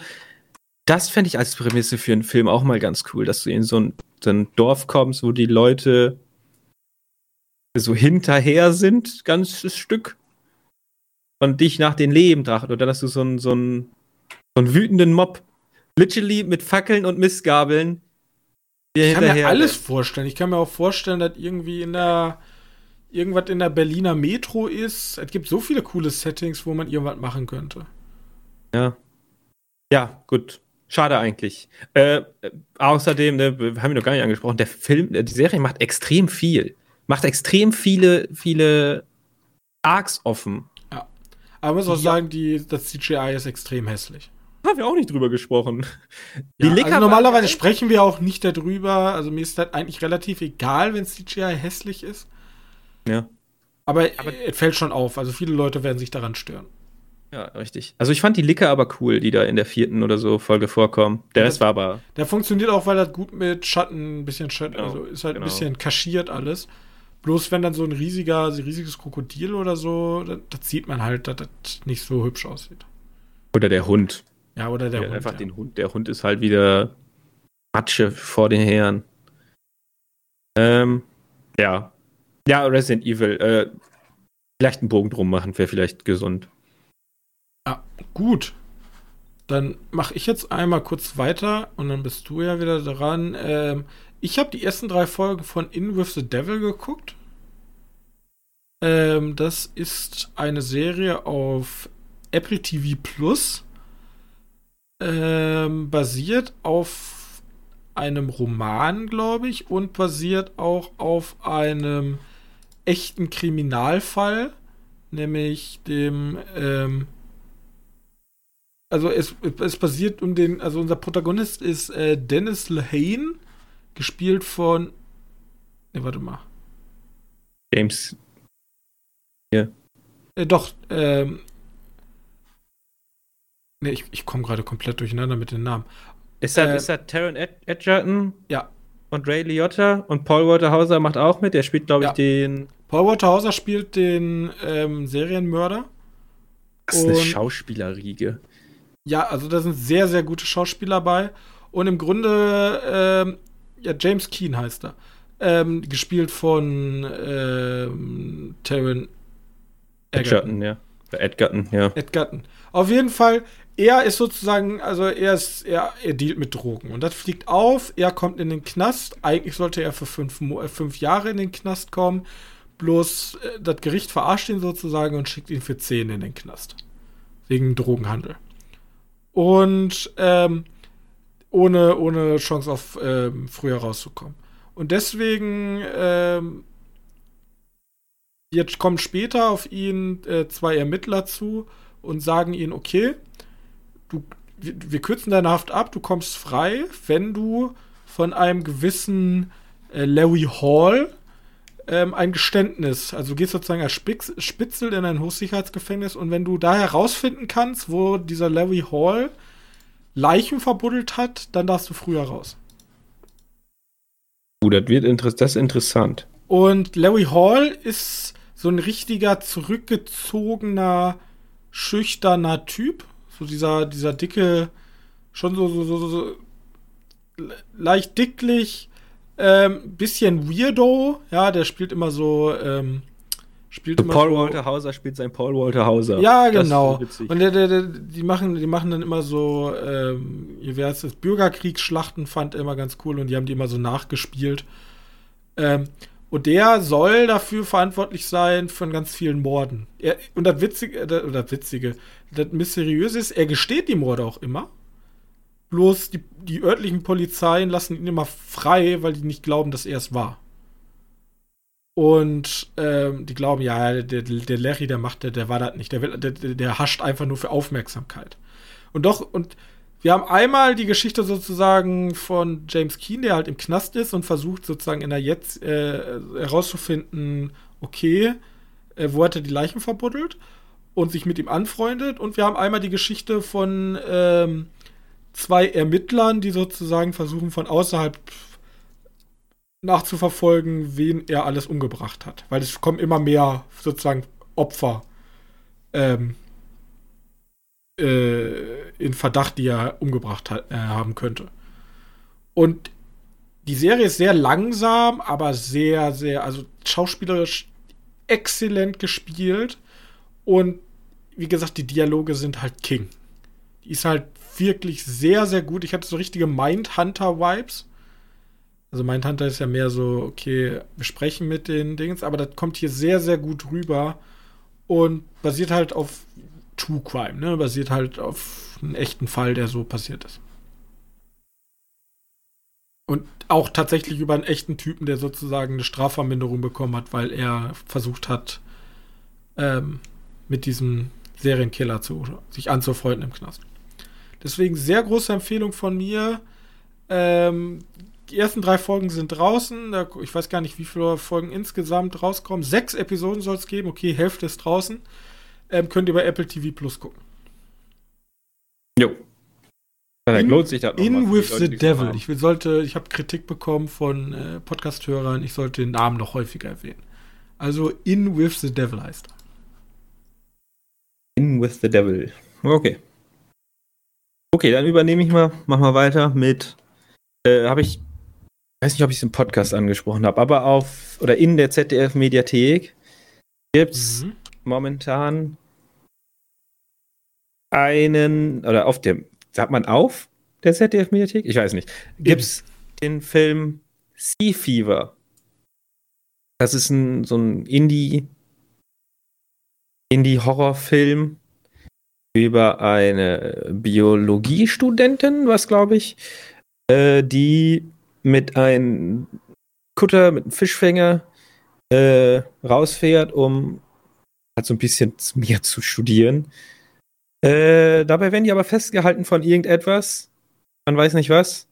das fände ich als Prämisse für einen Film auch mal ganz cool, dass du in so ein, so ein Dorf kommst, wo die Leute so hinterher sind, ganzes Stück, und dich nach den Leben tracht. Oder dass du so einen, so einen, so einen wütenden Mob, literally mit Fackeln und Mistgabeln, ich kann mir alles vorstellen. Ich kann mir auch vorstellen, dass irgendwie in der irgendwas in der Berliner Metro ist. Es gibt so viele coole Settings, wo man irgendwas machen könnte. Ja. Ja, gut. Schade eigentlich. Äh, außerdem, ne, wir haben wir noch gar nicht angesprochen, der Film, die Serie macht extrem viel. Macht extrem viele, viele Arcs offen. Ja. Aber man muss auch ja. sagen, die, das CGI ist extrem hässlich. Haben wir auch nicht drüber gesprochen. Ja, also normalerweise sprechen wir auch nicht darüber. Also mir ist das eigentlich relativ egal, wenn CGI hässlich ist. Ja. Aber, aber es fällt schon auf. Also viele Leute werden sich daran stören. Ja, richtig. Also ich fand die Licker aber cool, die da in der vierten oder so Folge vorkommen. Der Rest war aber. Der funktioniert auch, weil das gut mit Schatten, ein bisschen Schatten, genau, also ist halt genau. ein bisschen kaschiert alles. Bloß wenn dann so ein riesiger, so ein riesiges Krokodil oder so, das, das, sieht man halt, dass das nicht so hübsch aussieht. Oder der Hund. Ja, oder der, der Hund. Einfach ja. den Hund. Der Hund ist halt wieder Matsche vor den Herren. Ähm, ja. Ja, Resident Evil. Äh, vielleicht einen Bogen drum machen, wäre vielleicht gesund. Ja, gut. Dann mache ich jetzt einmal kurz weiter und dann bist du ja wieder dran. Ähm, ich habe die ersten drei Folgen von In With the Devil geguckt. Ähm, das ist eine Serie auf Apple TV Plus. Ähm, basiert auf einem Roman, glaube ich, und basiert auch auf einem echten Kriminalfall, nämlich dem ähm, also es, es basiert um den, also unser Protagonist ist äh, Dennis Lehane, gespielt von, ne, warte mal. James. Ja. Äh, doch, ähm, ne, ich, ich komme gerade komplett durcheinander mit den Namen. Ist das, äh, ist das Taron Ed Edgerton? Ja. Und Ray Liotta und Paul Walter Hauser macht auch mit. Der spielt, glaube ich, ja. den. Paul Walter Hauser spielt den ähm, Serienmörder. Das ist eine Schauspielerriege. Ja, also da sind sehr, sehr gute Schauspieler bei. Und im Grunde, ähm, ja, James Keen heißt er. Ähm, gespielt von ähm, Taron Edgerton, ja. Edgerton, ja. Edgerton. Auf jeden Fall, er ist sozusagen, also er ist, er, er dealt mit Drogen. Und das fliegt auf, er kommt in den Knast. Eigentlich sollte er für fünf, äh, fünf Jahre in den Knast kommen. Bloß äh, das Gericht verarscht ihn sozusagen und schickt ihn für zehn in den Knast. Wegen Drogenhandel und ähm, ohne, ohne Chance auf ähm, früher rauszukommen. Und deswegen ähm, jetzt kommen später auf ihn äh, zwei Ermittler zu und sagen ihm, okay, du, wir, wir, kürzen deine Haft ab, du kommst frei, wenn du von einem gewissen äh, Larry Hall ähm, ein Geständnis. Also du gehst sozusagen als Spitz, Spitzel in ein Hochsicherheitsgefängnis und wenn du da herausfinden kannst, wo dieser Larry Hall Leichen verbuddelt hat, dann darfst du früher raus. Uh, das wird inter das ist interessant. Und Larry Hall ist so ein richtiger, zurückgezogener, schüchterner Typ. So dieser, dieser dicke, schon so, so, so, so leicht dicklich, ähm, bisschen weirdo, ja, der spielt immer so, ähm, spielt immer Paul so, Walter Hauser spielt sein Paul Walter Hauser. Ja, genau. Und der, der, der, die machen, die machen dann immer so, ähm, wie heißt das, Bürgerkriegsschlachten fand er immer ganz cool und die haben die immer so nachgespielt. Ähm, und der soll dafür verantwortlich sein von ganz vielen Morden. Er, und das Witzige, äh, oder das Witzige, das Mysteriöse ist, er gesteht die Morde auch immer. Bloß die, die örtlichen Polizeien lassen ihn immer frei, weil die nicht glauben, dass er es war. Und ähm, die glauben, ja, der, der Larry, der macht, der, der war das nicht. Der, will, der, der hascht einfach nur für Aufmerksamkeit. Und doch, und wir haben einmal die Geschichte sozusagen von James Keen, der halt im Knast ist und versucht sozusagen in der Jetzt äh, herauszufinden, okay, äh, wo hat er die Leichen verbuddelt und sich mit ihm anfreundet. Und wir haben einmal die Geschichte von ähm, zwei Ermittlern, die sozusagen versuchen, von außerhalb nachzuverfolgen, wen er alles umgebracht hat. Weil es kommen immer mehr sozusagen Opfer ähm, äh, in Verdacht, die er umgebracht hat, äh, haben könnte. Und die Serie ist sehr langsam, aber sehr, sehr, also schauspielerisch exzellent gespielt. Und wie gesagt, die Dialoge sind halt King. Die ist halt wirklich sehr, sehr gut. Ich hatte so richtige Mindhunter-Vibes. Also Mindhunter ist ja mehr so, okay, wir sprechen mit den Dings, aber das kommt hier sehr, sehr gut rüber und basiert halt auf True Crime, ne? Basiert halt auf einen echten Fall, der so passiert ist. Und auch tatsächlich über einen echten Typen, der sozusagen eine Strafverminderung bekommen hat, weil er versucht hat, ähm, mit diesem Serienkiller zu, sich anzufreunden im Knast. Deswegen sehr große Empfehlung von mir. Ähm, die ersten drei Folgen sind draußen. Ich weiß gar nicht, wie viele Folgen insgesamt rauskommen. Sechs Episoden soll es geben. Okay, Hälfte ist draußen. Ähm, könnt ihr bei Apple TV Plus gucken. Jo. In, lohnt sich das In with the Devil. Ich sollte, ich habe Kritik bekommen von äh, Podcast-Hörern, ich sollte den Namen noch häufiger erwähnen. Also In with the Devil heißt er. In with the Devil. Okay. Okay, dann übernehme ich mal, mach mal weiter mit, äh, habe ich, weiß nicht, ob ich es im Podcast angesprochen habe, aber auf, oder in der ZDF-Mediathek gibt es mhm. momentan einen, oder auf dem, sagt man auf der ZDF-Mediathek? Ich weiß nicht. Gibt es den Film Sea Fever. Das ist ein, so ein Indie, Indie-Horrorfilm über eine Biologiestudentin, was glaube ich, äh, die mit einem Kutter, mit einem Fischfänger äh, rausfährt, um halt so ein bisschen mehr zu studieren. Äh, dabei werden die aber festgehalten von irgendetwas. Man weiß nicht was.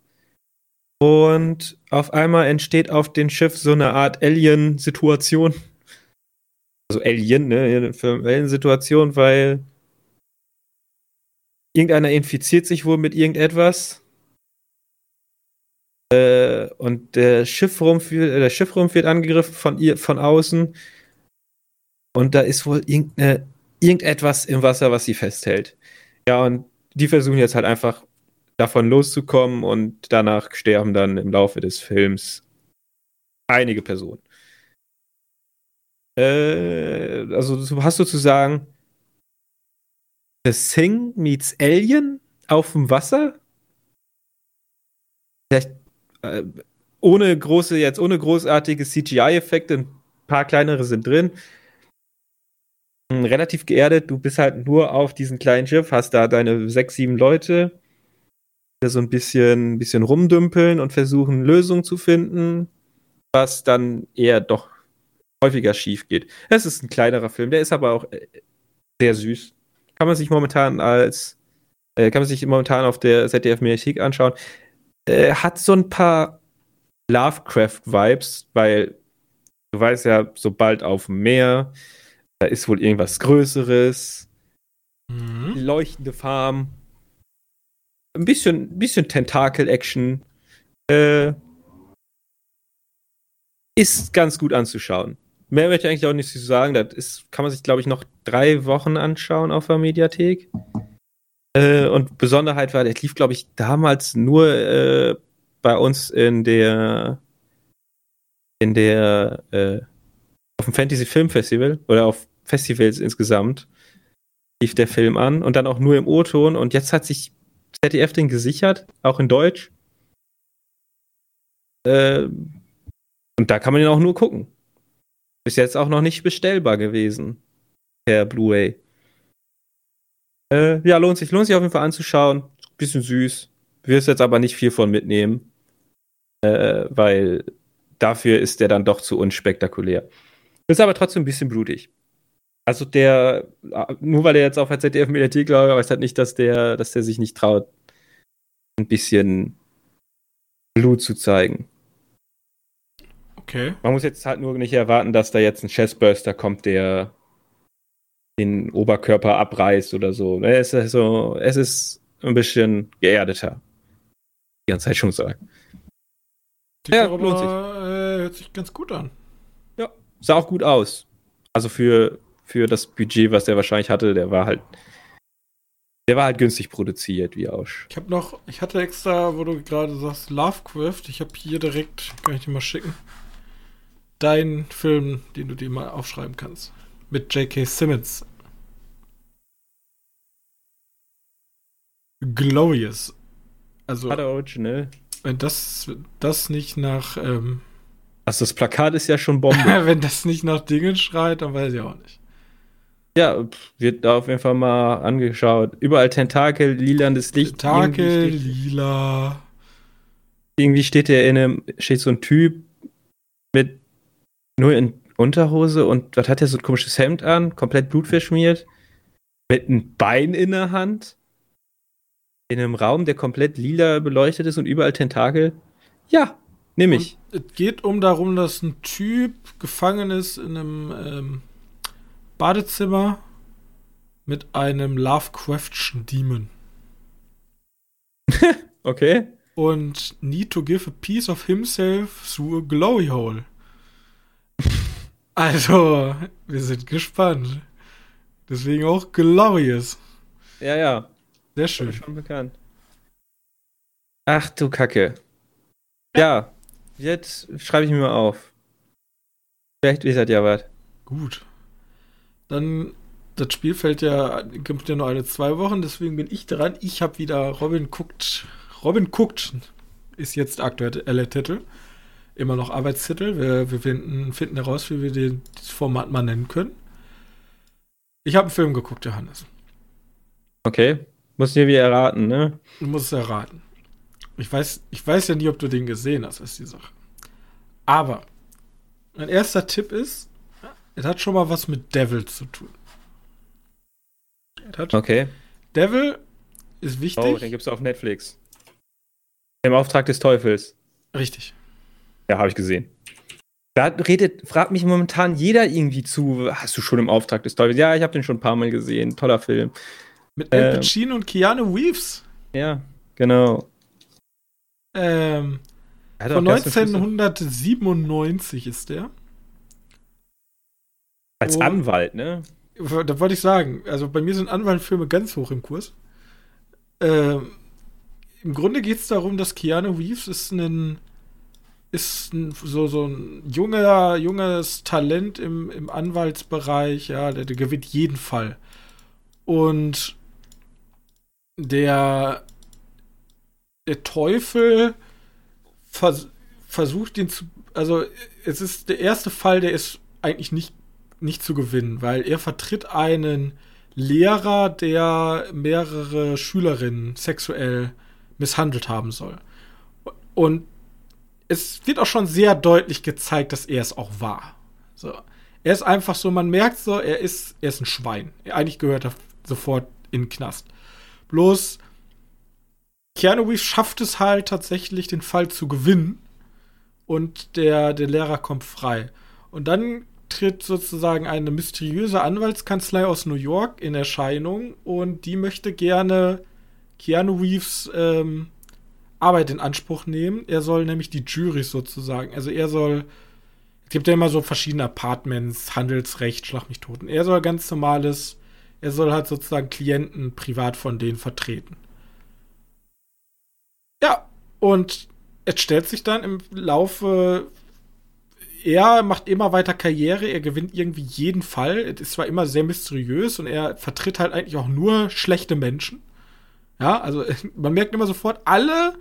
Und auf einmal entsteht auf dem Schiff so eine Art Alien-Situation. Also Alien, ne? Alien-Situation, weil irgendeiner infiziert sich wohl mit irgendetwas. Äh, und der Schiffrumpf, äh, der Schiffrumpf wird angegriffen von ihr, von außen. Und da ist wohl irgendeine, irgendetwas im Wasser, was sie festhält. Ja, und die versuchen jetzt halt einfach davon loszukommen und danach sterben dann im Laufe des Films einige Personen. Äh, also hast sozusagen The Thing meets Alien auf dem Wasser. Vielleicht äh, ohne große, jetzt ohne großartige CGI-Effekte, ein paar kleinere sind drin. Hm, relativ geerdet, du bist halt nur auf diesem kleinen Schiff, hast da deine sechs, sieben Leute, die so ein bisschen, bisschen rumdümpeln und versuchen, Lösungen zu finden, was dann eher doch häufiger schief geht. Es ist ein kleinerer Film, der ist aber auch äh, sehr süß kann man sich momentan als, äh, kann man sich momentan auf der ZDF-Mediathek anschauen. Äh, hat so ein paar Lovecraft-Vibes, weil du weißt ja, sobald auf dem Meer, da ist wohl irgendwas Größeres, mhm. leuchtende Farm, ein bisschen, bisschen Tentakel-Action. Äh, ist ganz gut anzuschauen. Mehr möchte ich eigentlich auch nicht zu sagen. Das ist, kann man sich, glaube ich, noch drei Wochen anschauen auf der Mediathek. Äh, und Besonderheit war, der lief, glaube ich, damals nur äh, bei uns in der in der äh, auf dem Fantasy Film Festival oder auf Festivals insgesamt lief der Film an und dann auch nur im O-Ton und jetzt hat sich ZDF den gesichert, auch in Deutsch. Äh, und da kann man ihn auch nur gucken. Bis jetzt auch noch nicht bestellbar gewesen. Per Blu-ray. Äh, ja, lohnt sich, lohnt sich auf jeden Fall anzuschauen. Bisschen süß. Wirst jetzt aber nicht viel von mitnehmen. Äh, weil dafür ist der dann doch zu unspektakulär. Ist aber trotzdem ein bisschen blutig. Also der, nur weil er jetzt auf der ZDF-Mediathek glaube, heißt halt nicht, dass der, dass der sich nicht traut, ein bisschen Blut zu zeigen. Okay. Man muss jetzt halt nur nicht erwarten, dass da jetzt ein Chestburster kommt, der den Oberkörper abreißt oder so. Ne, es ist, so, es ist ein bisschen geerdeter. Die ganze Zeit schon sagen. Ja, aber, lohnt sich. Äh, hört sich ganz gut an. Ja, sah auch gut aus. Also für, für das Budget, was der wahrscheinlich hatte, der war halt Der war halt günstig produziert, wie auch. Ich habe noch, ich hatte extra, wo du gerade sagst, Lovecraft, ich habe hier direkt, kann ich dir mal schicken, deinen Film, den du dir mal aufschreiben kannst. Mit J.K. Simmons. Glorious. Also, Hat er original. wenn das, das nicht nach, ähm, Also das Plakat ist ja schon Bombe. wenn das nicht nach Dingen schreit, dann weiß ich auch nicht. ja, wird da auf jeden Fall mal angeschaut. Überall Tentakel, lilanes Licht. Tentakel, Irgendwie steht, lila. irgendwie steht der in einem, steht so ein Typ nur in Unterhose und was hat er so ein komisches Hemd an, komplett blutverschmiert, mit einem Bein in der Hand, in einem Raum, der komplett lila beleuchtet ist und überall Tentakel. Ja, nehme ich. Es geht um darum, dass ein Typ gefangen ist in einem ähm, Badezimmer mit einem Lovecraftschen Demon. Okay. Und need to give a piece of himself through a glory hole. Also, wir sind gespannt. Deswegen auch Glorious. Ja, ja. Sehr schön. schon bekannt. Ach du Kacke. Ja, jetzt schreibe ich mir mal auf. Vielleicht ist das ja was. Gut. Dann, das Spiel fällt ja, gibt ja nur alle zwei Wochen, deswegen bin ich dran. Ich habe wieder Robin guckt. Robin guckt ist jetzt der aktuelle Titel. Immer noch Arbeitstitel. Wir, wir finden, finden heraus, wie wir den, das Format mal nennen können. Ich habe einen Film geguckt, Johannes. Okay. Muss dir wieder erraten, ne? Du musst es erraten. Ich weiß, ich weiß ja nie, ob du den gesehen hast, ist die Sache. Aber mein erster Tipp ist, es hat schon mal was mit Devil zu tun. Es Okay. Devil ist wichtig. Oh, den gibt's auf Netflix. Im Auftrag des Teufels. Richtig. Ja, habe ich gesehen. Da redet, fragt mich momentan jeder irgendwie zu. Hast du schon im Auftrag des Teufels? Ja, ich habe den schon ein paar Mal gesehen. Toller Film. Mit Al Ähm. Pacino und Keanu Reeves. Ja, genau. Ähm, von auch Gast und Schluss- 1997 ist der. Als Oh. Anwalt, ne? Da wollte ich sagen, also bei mir sind Anwaltfilme ganz hoch im Kurs. Ähm, Im Grunde geht es darum, dass Keanu Reeves ist ein ist so, so ein junger, junges Talent im, im Anwaltsbereich, ja, der, der gewinnt jeden Fall. Und der, der Teufel vers versucht ihn zu, also es ist der erste Fall, der ist eigentlich nicht, nicht zu gewinnen, weil er vertritt einen Lehrer, der mehrere Schülerinnen sexuell misshandelt haben soll. Und es wird auch schon sehr deutlich gezeigt, dass er es auch war. So. Er ist einfach so, man merkt so, er ist, er ist ein Schwein. Eigentlich gehört er sofort in den Knast. Bloß Keanu Reeves schafft es halt tatsächlich, den Fall zu gewinnen. Und der, der Lehrer kommt frei. Und dann tritt sozusagen eine mysteriöse Anwaltskanzlei aus New York in Erscheinung und die möchte gerne Keanu Reeves ähm, Arbeit in Anspruch nehmen. Er soll nämlich die Juries sozusagen, also er soll, es gibt ja immer so verschiedene Apartments, Handelsrecht, Schlag mich tot. Und er soll ganz normales, er soll halt sozusagen Klienten privat von denen vertreten. Ja, und es stellt sich dann im Laufe er macht immer weiter Karriere, er gewinnt irgendwie jeden Fall. Es ist zwar immer sehr mysteriös und er vertritt halt eigentlich auch nur schlechte Menschen. Ja, also man merkt immer sofort, alle,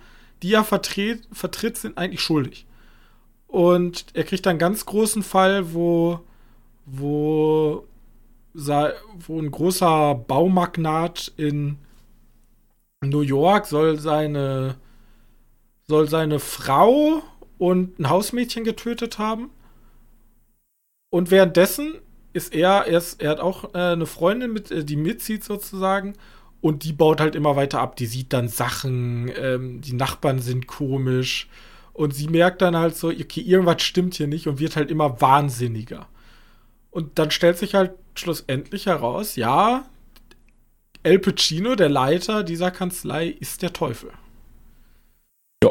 die er vertritt, vertritt sind eigentlich schuldig. Und er kriegt einen ganz großen Fall, wo, wo, wo ein großer Baumagnat in New York soll seine, soll seine Frau und ein Hausmädchen getötet haben. Und währenddessen ist er, er, ist, er hat auch äh, eine Freundin, mit, äh, die mitzieht sozusagen. Und die baut halt immer weiter ab. Die sieht dann Sachen, ähm, die Nachbarn sind komisch. Und sie merkt dann halt so, okay, irgendwas stimmt hier nicht und wird halt immer wahnsinniger. Und dann stellt sich halt schlussendlich heraus, ja, El Pacino, der Leiter dieser Kanzlei, ist der Teufel. Ja.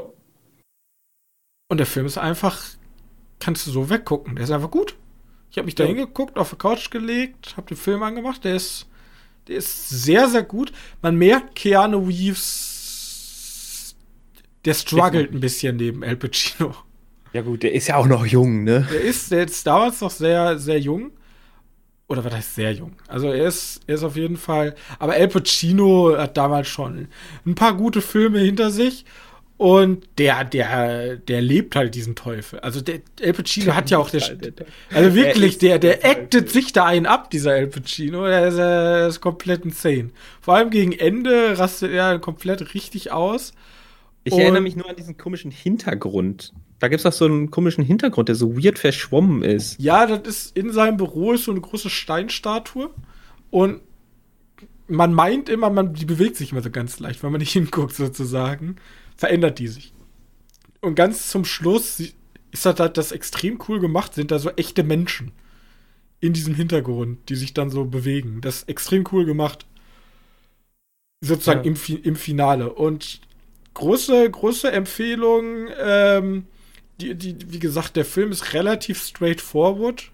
Und der Film ist einfach, kannst du so weggucken. Der ist einfach gut. Ich habe mich da hingeguckt, auf die Couch gelegt, habe den Film angemacht. Der ist, Der ist sehr, sehr gut. Man merkt Keanu Reeves, der struggelt ein bisschen neben El Pacino. Ja gut, der ist ja auch noch jung, ne? Der ist, der ist damals noch sehr, sehr jung. Oder was heißt sehr jung? Also er ist, er ist auf jeden Fall. Aber El Pacino hat damals schon ein paar gute Filme hinter sich. Und der, der, der lebt halt diesen Teufel. Also der El Pacino hat ja auch der, also wirklich, der, der actet sich da einen ab, dieser El Pacino. Der ist, der ist komplett insane. Vor allem gegen Ende rastet er komplett richtig aus. Ich Und erinnere mich nur an diesen komischen Hintergrund. Da gibt es doch so einen komischen Hintergrund, der so weird verschwommen ist. Ja, das ist in seinem Büro ist so eine große Steinstatue. Und man meint immer, man, die bewegt sich immer so ganz leicht, wenn man nicht hinguckt, sozusagen verändert die sich. Und ganz zum Schluss ist das halt das extrem cool gemacht, sind da so echte Menschen in diesem Hintergrund, die sich dann so bewegen. Das ist extrem cool gemacht. Sozusagen ja. im, im Finale. Und große, große Empfehlung. Ähm, die, die, wie gesagt, der Film ist relativ straightforward.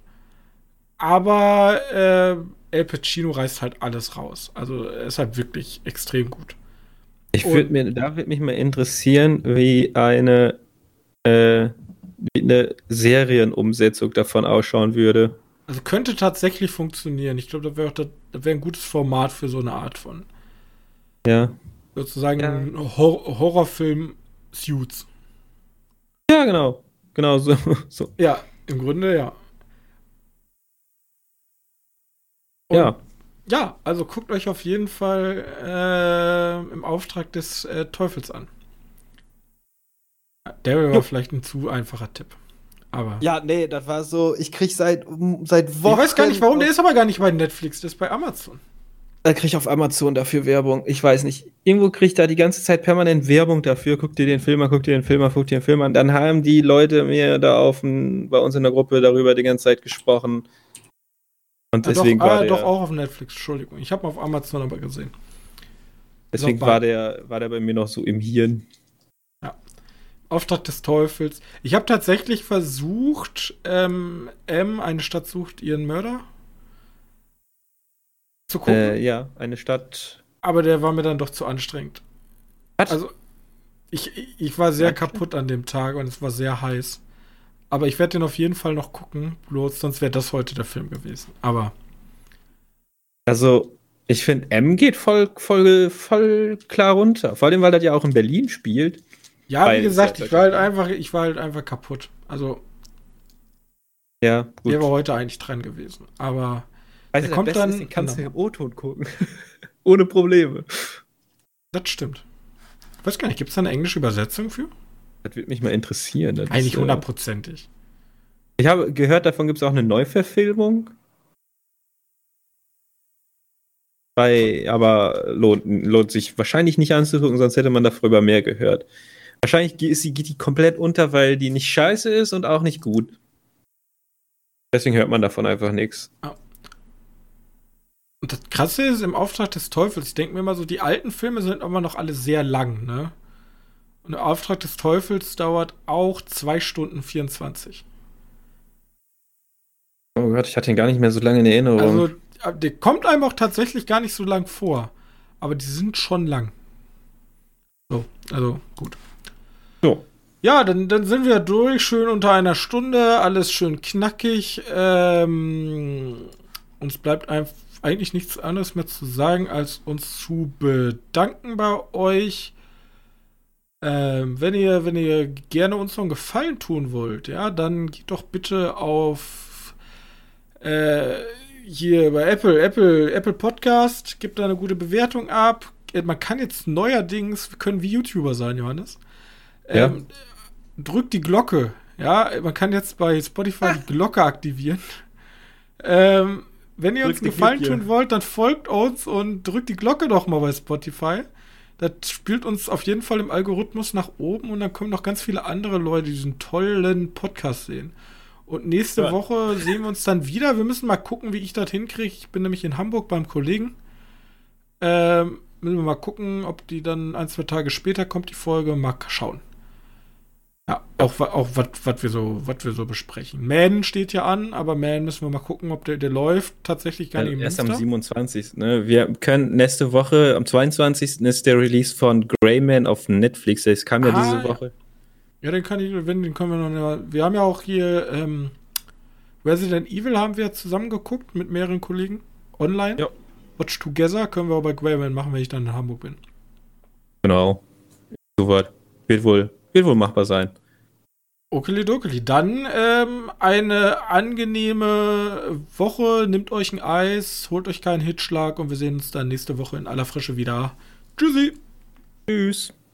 Aber äh, El Pacino reißt halt alles raus. Also er ist halt wirklich extrem gut. Ich würde mir, da würde mich mal interessieren, wie eine, äh, wie eine Serienumsetzung davon ausschauen würde. Also könnte tatsächlich funktionieren. Ich glaube, da wäre wär ein gutes Format für so eine Art von. Ja. Sozusagen ja. Hor Horrorfilm Suits. Ja, genau. Genau so, so. Ja, im Grunde ja. Und ja ja, also guckt euch auf jeden Fall äh, im Auftrag des äh, Teufels an. Der wäre ja. vielleicht ein zu einfacher Tipp. Aber. Ja, nee, das war so, ich krieg seit, seit Wochen. Ich weiß gar nicht warum, der ist aber gar nicht bei Netflix, der ist bei Amazon. Er kriegt auf Amazon dafür Werbung. Ich weiß nicht. Irgendwo kriegt er die ganze Zeit permanent Werbung dafür. Guck dir den Film an, guck dir den Film an, guck dir den Film an. Dann haben die Leute mir da auf bei uns in der Gruppe darüber die ganze Zeit gesprochen. Und deswegen ah, doch, war ah, der, doch auch auf Netflix, Entschuldigung. Ich habe auf Amazon aber gesehen. Deswegen war der, war der bei mir noch so im Hirn. Ja. Auftrag des Teufels. Ich habe tatsächlich versucht, ähm, M, eine Stadt sucht ihren Mörder zu gucken. Äh, ja, eine Stadt. Aber der war mir dann doch zu anstrengend. Was? Also, ich, ich war sehr kaputt an dem Tag und es war sehr heiß. Aber ich werde den auf jeden Fall noch gucken, bloß sonst wäre das heute der Film gewesen. Aber. Also, ich finde, M geht voll, voll, voll klar runter. Vor allem, weil das ja auch in Berlin spielt. Ja, wie gesagt, ich war halt einfach, ich war halt einfach kaputt. Also. Ja, gut. Der war heute eigentlich dran gewesen. Aber. Also, der kommt dann. Ist, den kannst du im O-Ton gucken. Ohne Probleme. Das stimmt. Ich weiß gar nicht, gibt es da eine englische Übersetzung für? Das würde mich mal interessieren. Das Eigentlich äh, hundertprozentig. ich habe gehört, davon gibt es auch eine Neuverfilmung. Bei, aber lohnt, lohnt sich wahrscheinlich nicht anzugucken, sonst hätte man darüber mehr gehört. Wahrscheinlich geht die komplett unter, weil die nicht scheiße ist und auch nicht gut. Deswegen hört man davon einfach nichts. Und das Krasse ist, im Auftrag des Teufels, ich denke mir immer so, die alten Filme sind immer noch alle sehr lang, ne? Und der Auftrag des Teufels dauert auch 2 Stunden 24. Oh Gott, ich hatte ihn gar nicht mehr so lange in Erinnerung. Also, äh, der kommt einem auch tatsächlich gar nicht so lang vor. Aber die sind schon lang. So, also gut. So. Ja, dann, dann sind wir durch, schön unter einer Stunde, alles schön knackig. Ähm, uns bleibt eigentlich nichts anderes mehr zu sagen, als uns zu bedanken bei euch. Ähm, wenn ihr, wenn ihr gerne uns noch einen Gefallen tun wollt, ja, dann geht doch bitte auf äh, hier bei Apple, Apple, Apple Podcast, gibt da eine gute Bewertung ab. Äh, man kann jetzt neuerdings, wir können wie YouTuber sein, Johannes. Ähm, ja. Drückt die Glocke. Ja, man kann jetzt bei Spotify die Glocke aktivieren. Ähm, wenn ihr uns einen Gefallen tun wollt, dann folgt uns und drückt die Glocke doch mal bei Spotify. Das spielt uns auf jeden Fall im Algorithmus nach oben und dann kommen noch ganz viele andere Leute, die diesen tollen Podcast sehen. Und nächste ja. Woche sehen wir uns dann wieder. Wir müssen mal gucken, wie ich das hinkriege. Ich bin nämlich in Hamburg beim Kollegen. Ähm, müssen wir mal gucken, ob die dann ein, zwei Tage später kommt, die Folge. Mal schauen. Ja, auch, auch was wir, so, wir so besprechen. Man steht ja an, aber Man müssen wir mal gucken, ob der, der läuft tatsächlich gar nicht im Erst am 27. Ne? Wir können nächste Woche, am 22. ist der Release von Greyman auf Netflix. Das kam ja ah, diese Woche. Ja, den kann ich, wenn, den können wir noch. Wir haben ja auch hier ähm, Resident Evil haben wir zusammen geguckt mit mehreren Kollegen online. Ja. Watch Together können wir auch bei Greyman machen, wenn ich dann in Hamburg bin. Genau. Soweit. Wird wohl, wird wohl machbar sein. Okelidokeli. Dann ähm, eine angenehme Woche. Nehmt euch ein Eis, holt euch keinen Hitschlag und wir sehen uns dann nächste Woche in aller Frische wieder. Tschüssi. Tschüss.